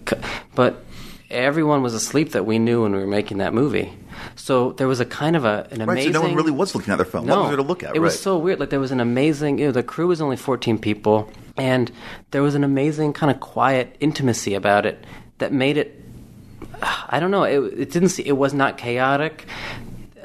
[SPEAKER 3] but everyone was asleep that we knew when we were making that movie so there was a kind of a an
[SPEAKER 2] right
[SPEAKER 3] amazing
[SPEAKER 2] so no one really was looking at their phone what was there to look at
[SPEAKER 3] it was so weird. Like there was an amazing. You know, the crew was only fourteen people, and there was an amazing kind of quiet intimacy about it that made it. *sighs* I don't know. It, it didn't. See, it was not chaotic.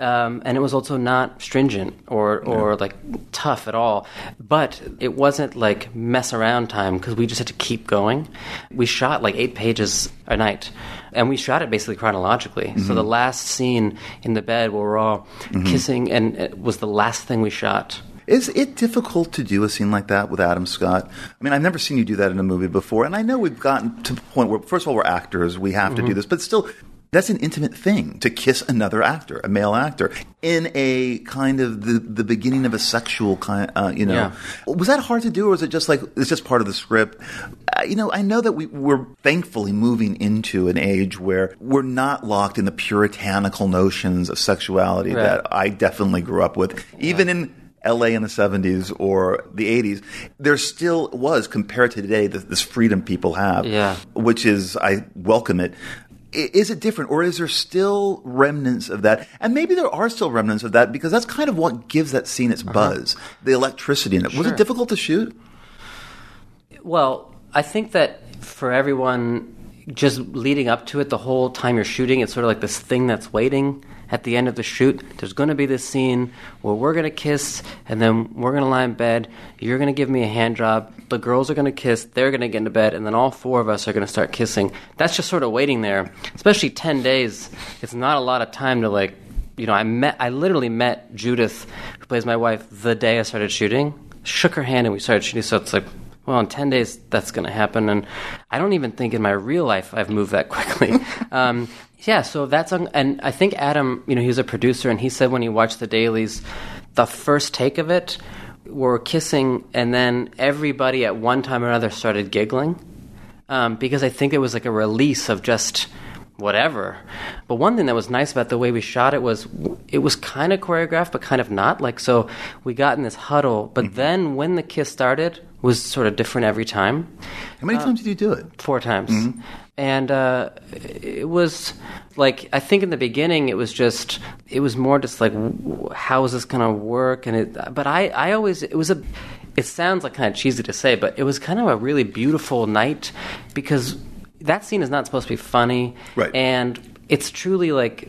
[SPEAKER 3] Um, and it was also not stringent or, or like tough at all. But it wasn't like mess around time because we just had to keep going. We shot like eight pages a night, and we shot it basically chronologically. So the last scene in the bed where we're all kissing, and it was the last thing we shot.
[SPEAKER 2] Is it difficult to do a scene like that with Adam Scott? I mean, I've never seen you do that in a movie before, and I know we've gotten to the point where, first of all, we're actors, we have
[SPEAKER 3] Mm-hmm.
[SPEAKER 2] to do this, but still. That's an intimate thing to kiss another actor, a male actor, in a kind of the, the beginning of a sexual kind. Uh, you know,
[SPEAKER 3] Yeah.
[SPEAKER 2] was that hard to do, or was it just like it's just part of the script? Uh, you know, I know that we, we're thankfully moving into an age where we're not locked in the puritanical notions of sexuality
[SPEAKER 3] Right.
[SPEAKER 2] that I definitely grew up with, even in. LA in the 70s or the 80s, there still was, compared to today, this, this freedom people have,
[SPEAKER 3] Yeah.
[SPEAKER 2] which is, I welcome it. I- Is it different, or is there still remnants of that? And maybe there are still remnants of that because that's kind of what gives that scene its buzz, the electricity in it. Was
[SPEAKER 3] Uh-huh.
[SPEAKER 2] It difficult to shoot?
[SPEAKER 3] Well, I think that for everyone, just leading up to it, the whole time you're shooting, it's sort of like this thing that's waiting at the end of the shoot. There's going to be this scene where we're going to kiss, and then we're going to lie in bed. You're going to give me a hand job. The girls are going to kiss. They're going to get into bed, and then all four of us are going to start kissing. That's just sort of waiting there. Especially ten days. It's not a lot of time to like. You know, I met. I literally met Judith, who plays my wife, the day I started shooting. Shook her hand, and we started shooting. So it's like well, in 10 days, that's going to happen. And I don't even think in my real life I've moved that *laughs* quickly. um, yeah, so that's, un- and I think Adam, you know, he was a producer, and he said when he watched the dailies, the first take of it, were kissing, and then everybody at one time or another started giggling. Um, because I think it was like a release of just whatever. But one thing that was nice about the way we shot it was it was kind of choreographed, but kind of not. Like so, we got in this huddle, but mm-hmm. then when the kiss started, was sort of different every time.
[SPEAKER 2] How many uh, times did you do it?
[SPEAKER 3] Four times. Mm-hmm. And uh, it was like I think in the beginning it was just it was more just like w- how is this gonna work and it but I I always it was a it sounds like kind of cheesy to say but it was kind of a really beautiful night because that scene is not supposed to be funny.
[SPEAKER 2] Right.
[SPEAKER 3] and it's truly like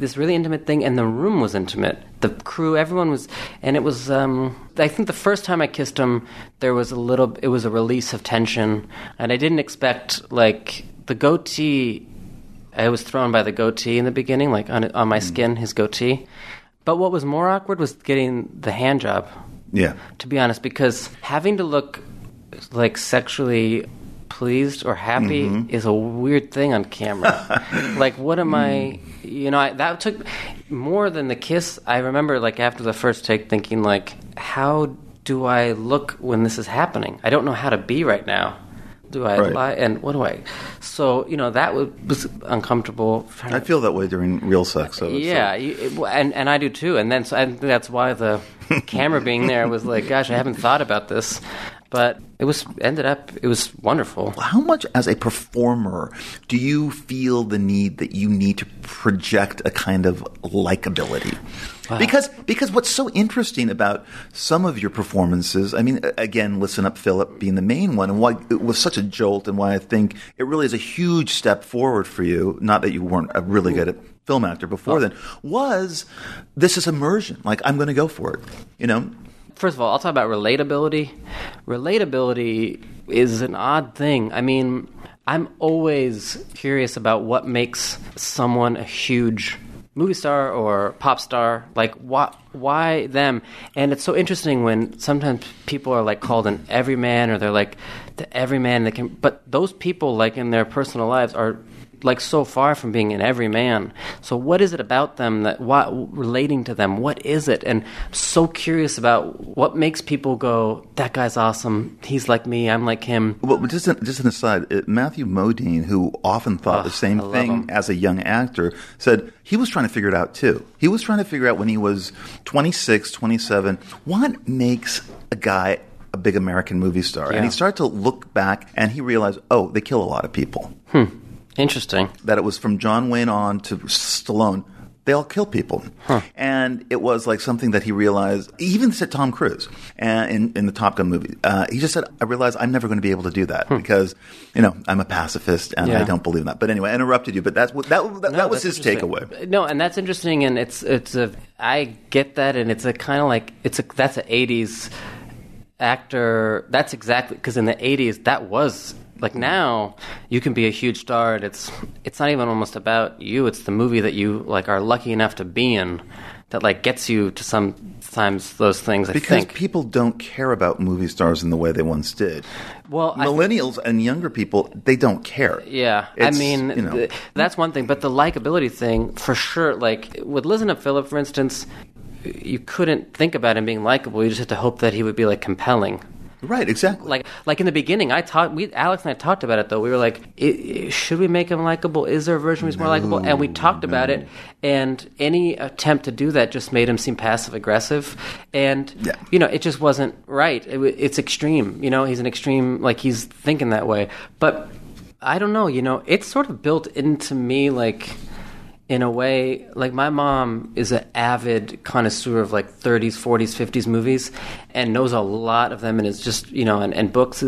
[SPEAKER 3] this really intimate thing and the room was intimate. The crew everyone was and it was um i think the first time i kissed him there was a little it was a release of tension. And i didn't expect like the goatee i was thrown by the goatee in the beginning like on on my skin his goatee. But what was more awkward was getting the hand job.
[SPEAKER 2] Yeah.
[SPEAKER 3] to be honest, because having to look like sexually pleased or happy mm-hmm. is a weird thing on camera. *laughs* like, what am I? Mm. You know, I, that took more than the kiss. I remember, like after the first take, thinking like, how do I look when this is happening? I don't know how to be right now. Do I
[SPEAKER 2] Right.
[SPEAKER 3] lie? And what do I? So you know that was, was uncomfortable.
[SPEAKER 2] I feel that way during real sex. So
[SPEAKER 3] yeah, you, and and I do too. And then so I think that's why the *laughs* camera being there was like, gosh, I haven't thought about this, but it was ended up it was wonderful.
[SPEAKER 2] how much as a performer do you feel the need that you need to project a kind of likability? Because because what's so interesting about some of your performances i mean again listen up philip being the main one and why it was such a jolt and why i think it really is a huge step forward for you not that you weren't a really good at film actor before oh. then was this is immersion. Like i'm going to go for it you know
[SPEAKER 3] First of all, I'll talk about relatability. Relatability is an odd thing. I mean, I'm always curious about what makes someone a huge movie star or pop star. Like, why, why them? And it's so interesting when sometimes people are like called an everyman or they're like the everyman that can. But those people, like in their personal lives, are like so far from being an everyman. So what is it about them that what relating to them? What is it? And I'm so curious about what makes people go, that guy's awesome. He's like me. I'm like him.
[SPEAKER 2] Well, just an, just an aside, uh, Matthew Modine, who often thought the same thing
[SPEAKER 3] him.
[SPEAKER 2] as a young actor, said he was trying to figure it out too. He was trying to figure out when he was 26, 27, what makes a guy a big American movie star? And he started to look back and he realized, oh, they kill a lot of people.
[SPEAKER 3] Interesting.
[SPEAKER 2] That it was from John Wayne on to Stallone. They all kill people, and it was like something that he realized. He even said Tom Cruise uh, in in the Top Gun movie. Uh, he just said, "I realized I'm never going to be able to do that because, you know, I'm a pacifist and I don't believe in that." But anyway, I interrupted you. But that's what that that,
[SPEAKER 3] No,
[SPEAKER 2] that was his takeaway.
[SPEAKER 3] No, and that's interesting, and it's it's a I get that, and it's a kind of like it's a that's an '80s actor. That's exactly because in the '80s that was like now you can be a huge star, and it's it's not even almost about you. It's the movie that you like are lucky enough to be in that like gets you to sometimes those things. I
[SPEAKER 2] Because
[SPEAKER 3] think.
[SPEAKER 2] people don't care about movie stars in the way they once did.
[SPEAKER 3] well, I-
[SPEAKER 2] Millennials and younger people, they don't care.
[SPEAKER 3] Yeah, I mean,
[SPEAKER 2] you know,
[SPEAKER 3] th- that's one thing, but the likability thing, for sure. Like with Listen Up Philip, for instance, you couldn't think about him being likable. You just had to hope that he would be like compelling.
[SPEAKER 2] Right, exactly.
[SPEAKER 3] Like, like in the beginning, I talked. We Alex and I talked about it though. We were like, i i should we make him likable? Is there a version where he's more likable? And we talked about it. And any attempt to do that just made him seem passive aggressive. And
[SPEAKER 2] Yeah.
[SPEAKER 3] you know, it just wasn't right. It, it's extreme. You know, he's an extreme. Like he's thinking that way. But I don't know. You know, it's sort of built into me like in a way like my mom is an avid connoisseur of like 30s 40s 50s movies and knows a lot of them and is just you know and, and books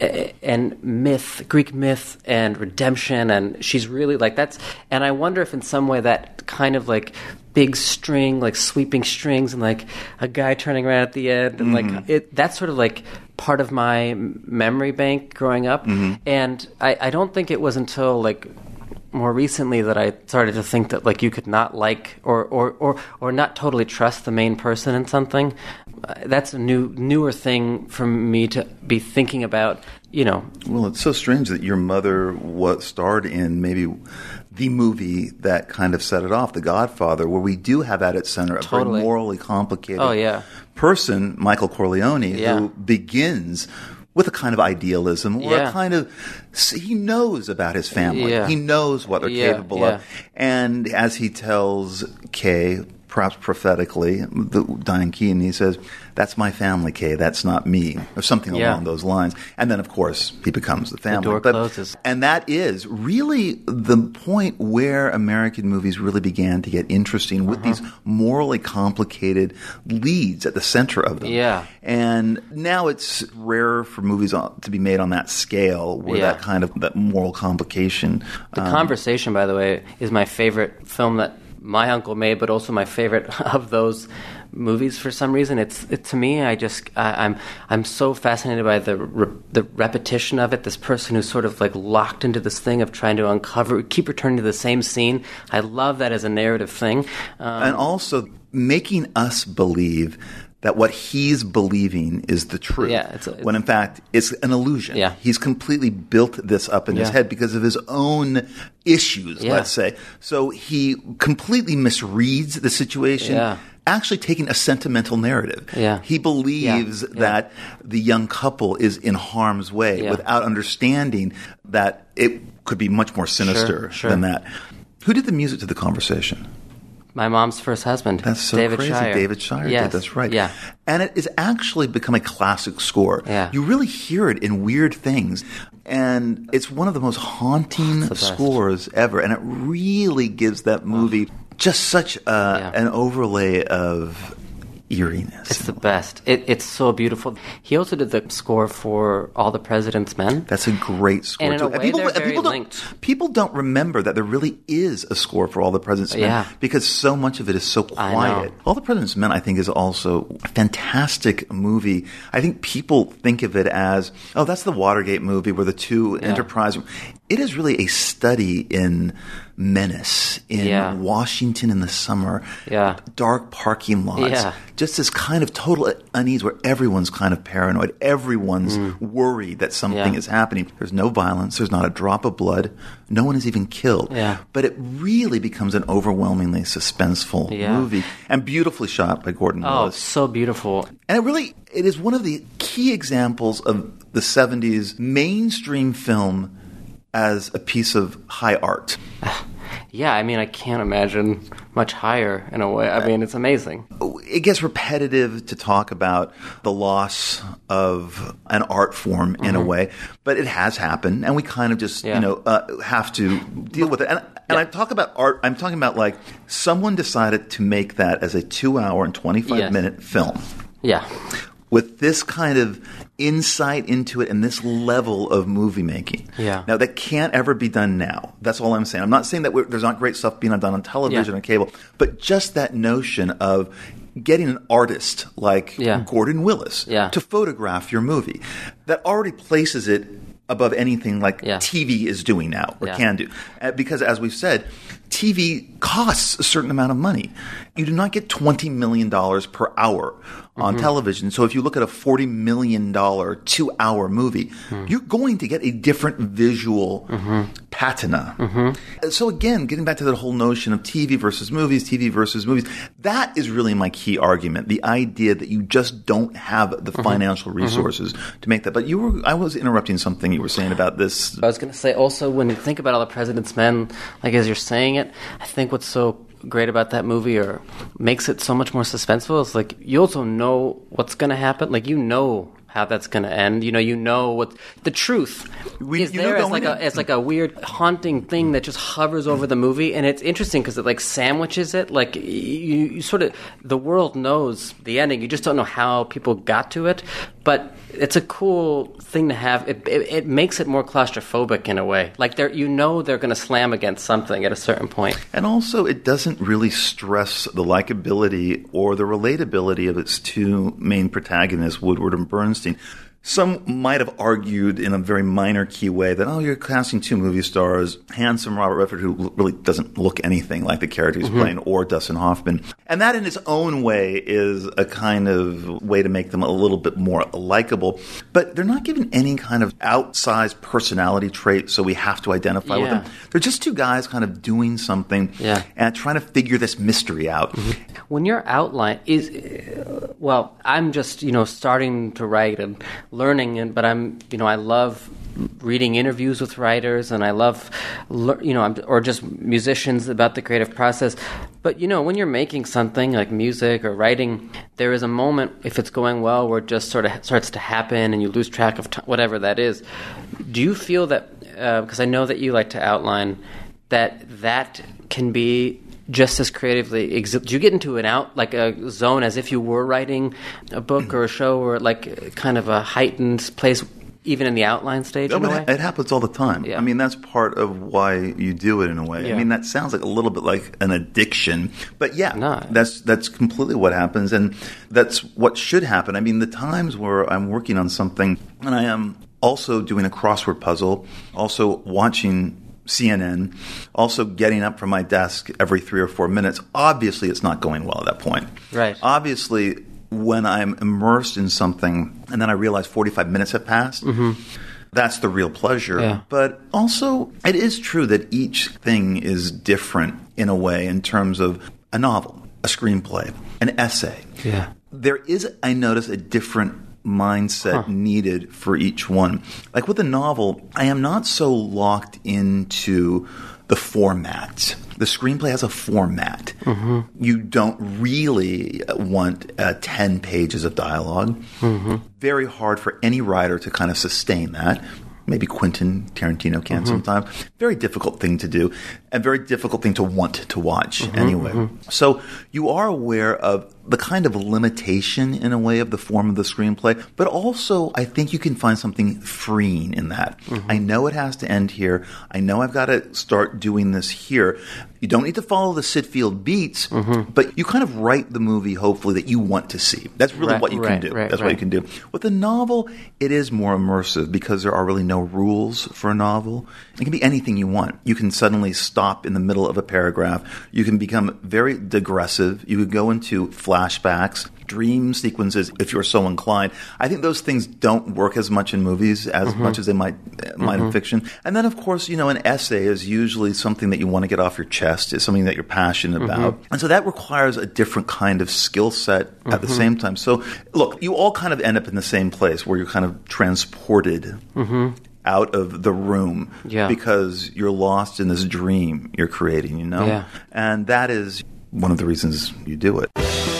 [SPEAKER 3] and myth greek myth and redemption and she's really like that's and i wonder if in some way that kind of like big string like sweeping strings and like a guy turning around at the end and like mm-hmm. it that's sort of like part of my memory bank growing up. Mm-hmm. And I, I don't think it was until like more recently that I started to think that like you could not like or or or, or not totally trust the main person in something. Uh, that's a new newer thing for me to be thinking about. You know,
[SPEAKER 2] Well, it's so strange that your mother was starred in maybe the movie that kind of set it off, The Godfather, where we do have at its center a
[SPEAKER 3] Totally.
[SPEAKER 2] very morally complicated
[SPEAKER 3] Oh, yeah.
[SPEAKER 2] person, Michael Corleone,
[SPEAKER 3] Yeah.
[SPEAKER 2] who begins with a kind of idealism or a kind of he knows about his family.
[SPEAKER 3] Yeah.
[SPEAKER 2] He knows what they're
[SPEAKER 3] Yeah,
[SPEAKER 2] capable
[SPEAKER 3] yeah.
[SPEAKER 2] of. And as he tells Kay, perhaps prophetically, the Diane Keaton, he says, That's my family, Kay, that's not me, or something
[SPEAKER 3] Yeah.
[SPEAKER 2] along those lines. And then, of course, he becomes the family.
[SPEAKER 3] door closes.
[SPEAKER 2] And that is really the point where American movies really began to get interesting with
[SPEAKER 3] Uh-huh.
[SPEAKER 2] these morally complicated leads at the center of them.
[SPEAKER 3] Yeah.
[SPEAKER 2] And now it's rarer for movies to be made on that scale where
[SPEAKER 3] Yeah.
[SPEAKER 2] that kind of that moral complication.
[SPEAKER 3] The
[SPEAKER 2] um,
[SPEAKER 3] Conversation, by the way, is my favorite film that my uncle made, but also my favorite *laughs* of those movies for some reason. It's it, to me, I just I, I'm I'm so fascinated by the re, the repetition of it. This person who's sort of like locked into this thing of trying to uncover, keep returning to the same scene. I love that as a narrative thing. Um,
[SPEAKER 2] and also making us believe that what he's believing is the truth.
[SPEAKER 3] Yeah, it's a- it's-
[SPEAKER 2] when in fact it's an illusion.
[SPEAKER 3] Yeah.
[SPEAKER 2] He's completely built this up in his head because of his own issues,
[SPEAKER 3] Yeah.
[SPEAKER 2] let's say. So he completely misreads the situation.
[SPEAKER 3] Yeah.
[SPEAKER 2] Actually, taking a sentimental narrative.
[SPEAKER 3] Yeah.
[SPEAKER 2] He believes
[SPEAKER 3] Yeah. Yeah.
[SPEAKER 2] that the young couple is in harm's way
[SPEAKER 3] Yeah.
[SPEAKER 2] without understanding that it could be much more sinister
[SPEAKER 3] sure.
[SPEAKER 2] than that. Who did the music to the conversation?
[SPEAKER 3] My mom's first husband,
[SPEAKER 2] That's so
[SPEAKER 3] David
[SPEAKER 2] crazy.
[SPEAKER 3] Shire.
[SPEAKER 2] David Shire
[SPEAKER 3] Yes.
[SPEAKER 2] did. That's right.
[SPEAKER 3] Yeah.
[SPEAKER 2] And it has actually become a classic score.
[SPEAKER 3] Yeah.
[SPEAKER 2] You really hear it in weird things. And it's one of the most haunting
[SPEAKER 3] the
[SPEAKER 2] scores ever. And it really gives that movie just such a,
[SPEAKER 3] Yeah.
[SPEAKER 2] an overlay of eeriness.
[SPEAKER 3] It's the best. It, it's so beautiful. He also did the score for All the President's Men.
[SPEAKER 2] That's a great score.
[SPEAKER 3] And in
[SPEAKER 2] too.
[SPEAKER 3] a way, they're very
[SPEAKER 2] people, don't, people don't remember that there really is a score for All the President's Men
[SPEAKER 3] Yeah.
[SPEAKER 2] because so much of it is so quiet. All the President's Men, I think, is also a fantastic movie. I think people think of it as, oh, that's the Watergate movie where the two enterprise. It is really a study in menace in
[SPEAKER 3] Yeah.
[SPEAKER 2] Washington in the summer.
[SPEAKER 3] Yeah.
[SPEAKER 2] Dark parking lots.
[SPEAKER 3] Yeah.
[SPEAKER 2] Just this kind of total unease where everyone's kind of paranoid. Everyone's worried that something
[SPEAKER 3] Mm.
[SPEAKER 2] Is happening. There's no violence. There's not a drop of blood. No one is even killed.
[SPEAKER 3] Yeah.
[SPEAKER 2] But it really becomes an overwhelmingly suspenseful movie and beautifully shot by Gordon
[SPEAKER 3] Oh,
[SPEAKER 2] Willis.
[SPEAKER 3] so beautiful.
[SPEAKER 2] And it really it is one of the key examples of the 70s mainstream film as a piece of high art. *sighs*
[SPEAKER 3] Yeah, I mean, I can't imagine much higher in a way. I mean, it's amazing.
[SPEAKER 2] it gets repetitive to talk about the loss of an art form in a way, but it has happened, and we kind of just
[SPEAKER 3] Mm-hmm. Yeah.
[SPEAKER 2] you know uh, have to deal with it. And, and I talk about art. I'm talking about like someone decided to make that as a two hour and 25
[SPEAKER 3] Yes.
[SPEAKER 2] minute film
[SPEAKER 3] Yeah.
[SPEAKER 2] with this kind of insight into it and this level of movie making.
[SPEAKER 3] Yeah.
[SPEAKER 2] Now that can't ever be done now. That's all I'm saying. I'm not saying that we're, there's not great stuff being done on television
[SPEAKER 3] Yeah.
[SPEAKER 2] or cable, but just that notion of getting an artist like
[SPEAKER 3] Yeah.
[SPEAKER 2] Gordon Willis
[SPEAKER 3] Yeah.
[SPEAKER 2] to photograph your movie that already places it above anything like
[SPEAKER 3] Yeah.
[SPEAKER 2] TV is doing now or
[SPEAKER 3] Yeah.
[SPEAKER 2] can do. Uh, Because as we've said, TV costs a certain amount of money. You do not get $20 million per hour on
[SPEAKER 3] Mm-hmm.
[SPEAKER 2] television. So if you look at a $40 million two hour movie,
[SPEAKER 3] Hmm.
[SPEAKER 2] you're going to get a different visual
[SPEAKER 3] Mm-hmm.
[SPEAKER 2] patina. So again, getting back to that whole notion of TV versus movies, TV versus movies, that is really my key argument. The idea that you just don't have the
[SPEAKER 3] Mm-hmm.
[SPEAKER 2] financial resources to make that. But you were, I was interrupting something you were saying about this.
[SPEAKER 3] I was going to say also when you think about all the President's Men, like as you're saying it, I think what's so great about that movie or makes it so much more suspenseful is like you also know what's going to happen. Like you know how that's going to end. You know, you know what the truth
[SPEAKER 2] We-
[SPEAKER 3] is
[SPEAKER 2] you
[SPEAKER 3] there as like a as like a weird haunting thing that just hovers over the movie, and it's interesting because it like sandwiches it. Like you, you sort of the world knows the ending. You just don't know how people got to it, but it's a cool thing to have. It, it, it makes it more claustrophobic in a way. Like they're you know they're going to slam against something at a certain point.
[SPEAKER 2] And also, it doesn't really stress the likability or the relatability of its two main protagonists, Woodward and Bernstein interesting. Some might have argued in a very minor key way that, oh, you're casting two movie stars, handsome Robert Redford, who really doesn't look anything like the character he's mm-hmm. playing, or Dustin Hoffman. And that in its own way is a kind of way to make them a little bit more likable. But they're not given any kind of outsized personality trait, so we have to identify with them. They're just two guys kind of doing something
[SPEAKER 3] Yeah.
[SPEAKER 2] and trying to figure this mystery out. Mm-hmm.
[SPEAKER 3] when your outline is well i'm just you know starting to write and learning and but i'm you know i love reading interviews with writers and i love you know or just musicians about the creative process. But you know when you're making something like music or writing there is a moment if it's going well where it just sort of starts to happen and you lose track of whatever that is. Do you feel that uh, because i know that you like to outline that that can be just as creatively exi- do you get into an out like a zone as if you were writing a book or a show or like kind of a heightened place even in the outline stage
[SPEAKER 2] No,
[SPEAKER 3] in a
[SPEAKER 2] but
[SPEAKER 3] way?
[SPEAKER 2] it happens all the time.
[SPEAKER 3] Yeah.
[SPEAKER 2] I mean, that's part of why you do it in a way. I mean, that sounds like a little bit like an addiction, but yeah,
[SPEAKER 3] No.
[SPEAKER 2] that's that's completely what happens, and that's what should happen. I mean, the times where I'm working on something and I am also doing a crossword puzzle, also watching. CNN, also getting up from my desk every three or four minutes. Obviously, it's not going well at that point.
[SPEAKER 3] Right.
[SPEAKER 2] Obviously, when I'm immersed in something and then I realize 45 minutes have passed, mm-hmm. that's the real pleasure.
[SPEAKER 3] Yeah.
[SPEAKER 2] But also, it is true that each thing is different in a way in terms of a novel, a screenplay, an essay.
[SPEAKER 3] Yeah.
[SPEAKER 2] There is, I notice, a different mindset needed for each one. Like with a novel, I am not so locked into the format. The screenplay has a format. Mm-hmm. You don't really want uh, 10 pages of dialog mm-hmm. Very hard for any writer to kind of sustain that. Maybe Quentin Tarantino can mm-hmm. sometimes. Very difficult thing to do, and very difficult thing to want to watch mm-hmm. anyway. Mm-hmm. So you are aware of the kind of limitation in a way of the form of the screenplay, but also I think you can find something freeing in that. Mm-hmm. I know it has to end here. I know I've got to start doing this here. You don't need to follow the Syd Field beats, but you kind of write the movie hopefully that you want to see. That's really
[SPEAKER 3] Right,
[SPEAKER 2] what you
[SPEAKER 3] right,
[SPEAKER 2] can do.
[SPEAKER 3] right,
[SPEAKER 2] That's what you can do. With a novel, it is more immersive because there are really no rules for a novel. It can be anything you want. You can suddenly stop in the middle of a paragraph. You can become very digressive. You could go into flashbacks, dream sequences if you're so inclined. I think those things don't work as much in movies as
[SPEAKER 3] Mm-hmm.
[SPEAKER 2] much as they might might in fiction. And then of course, you know, an essay is usually something that you want to get off your chest. It's something that you're passionate
[SPEAKER 3] Mm-hmm.
[SPEAKER 2] about. And so that requires a different kind of skill set at
[SPEAKER 3] Mm-hmm.
[SPEAKER 2] the same time. So look, you all kind of end up in the same place where you're kind of transported out of the room.
[SPEAKER 3] Yeah.
[SPEAKER 2] because you're lost in this dream you're creating, you know?
[SPEAKER 3] Yeah.
[SPEAKER 2] And that is one of the reasons you do it.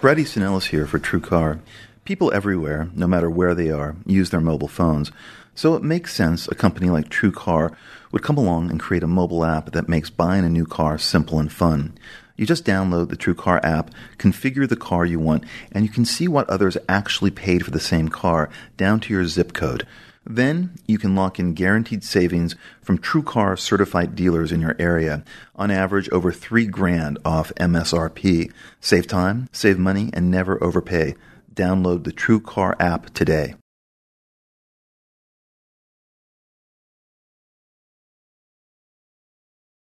[SPEAKER 2] Bret Easton here for TrueCar. People everywhere, no matter where they are, use their mobile phones. So it makes sense a company like TrueCar would come along and create a mobile app that makes buying a new car simple and fun. You just download the TrueCar app, configure the car you want, and you can see what others actually paid for the same car down to your zip code. Then you can lock in guaranteed savings from TrueCar certified dealers in your area, on average over 3 grand off MSRP. Save time, save money, and never overpay. Download the TrueCar app today.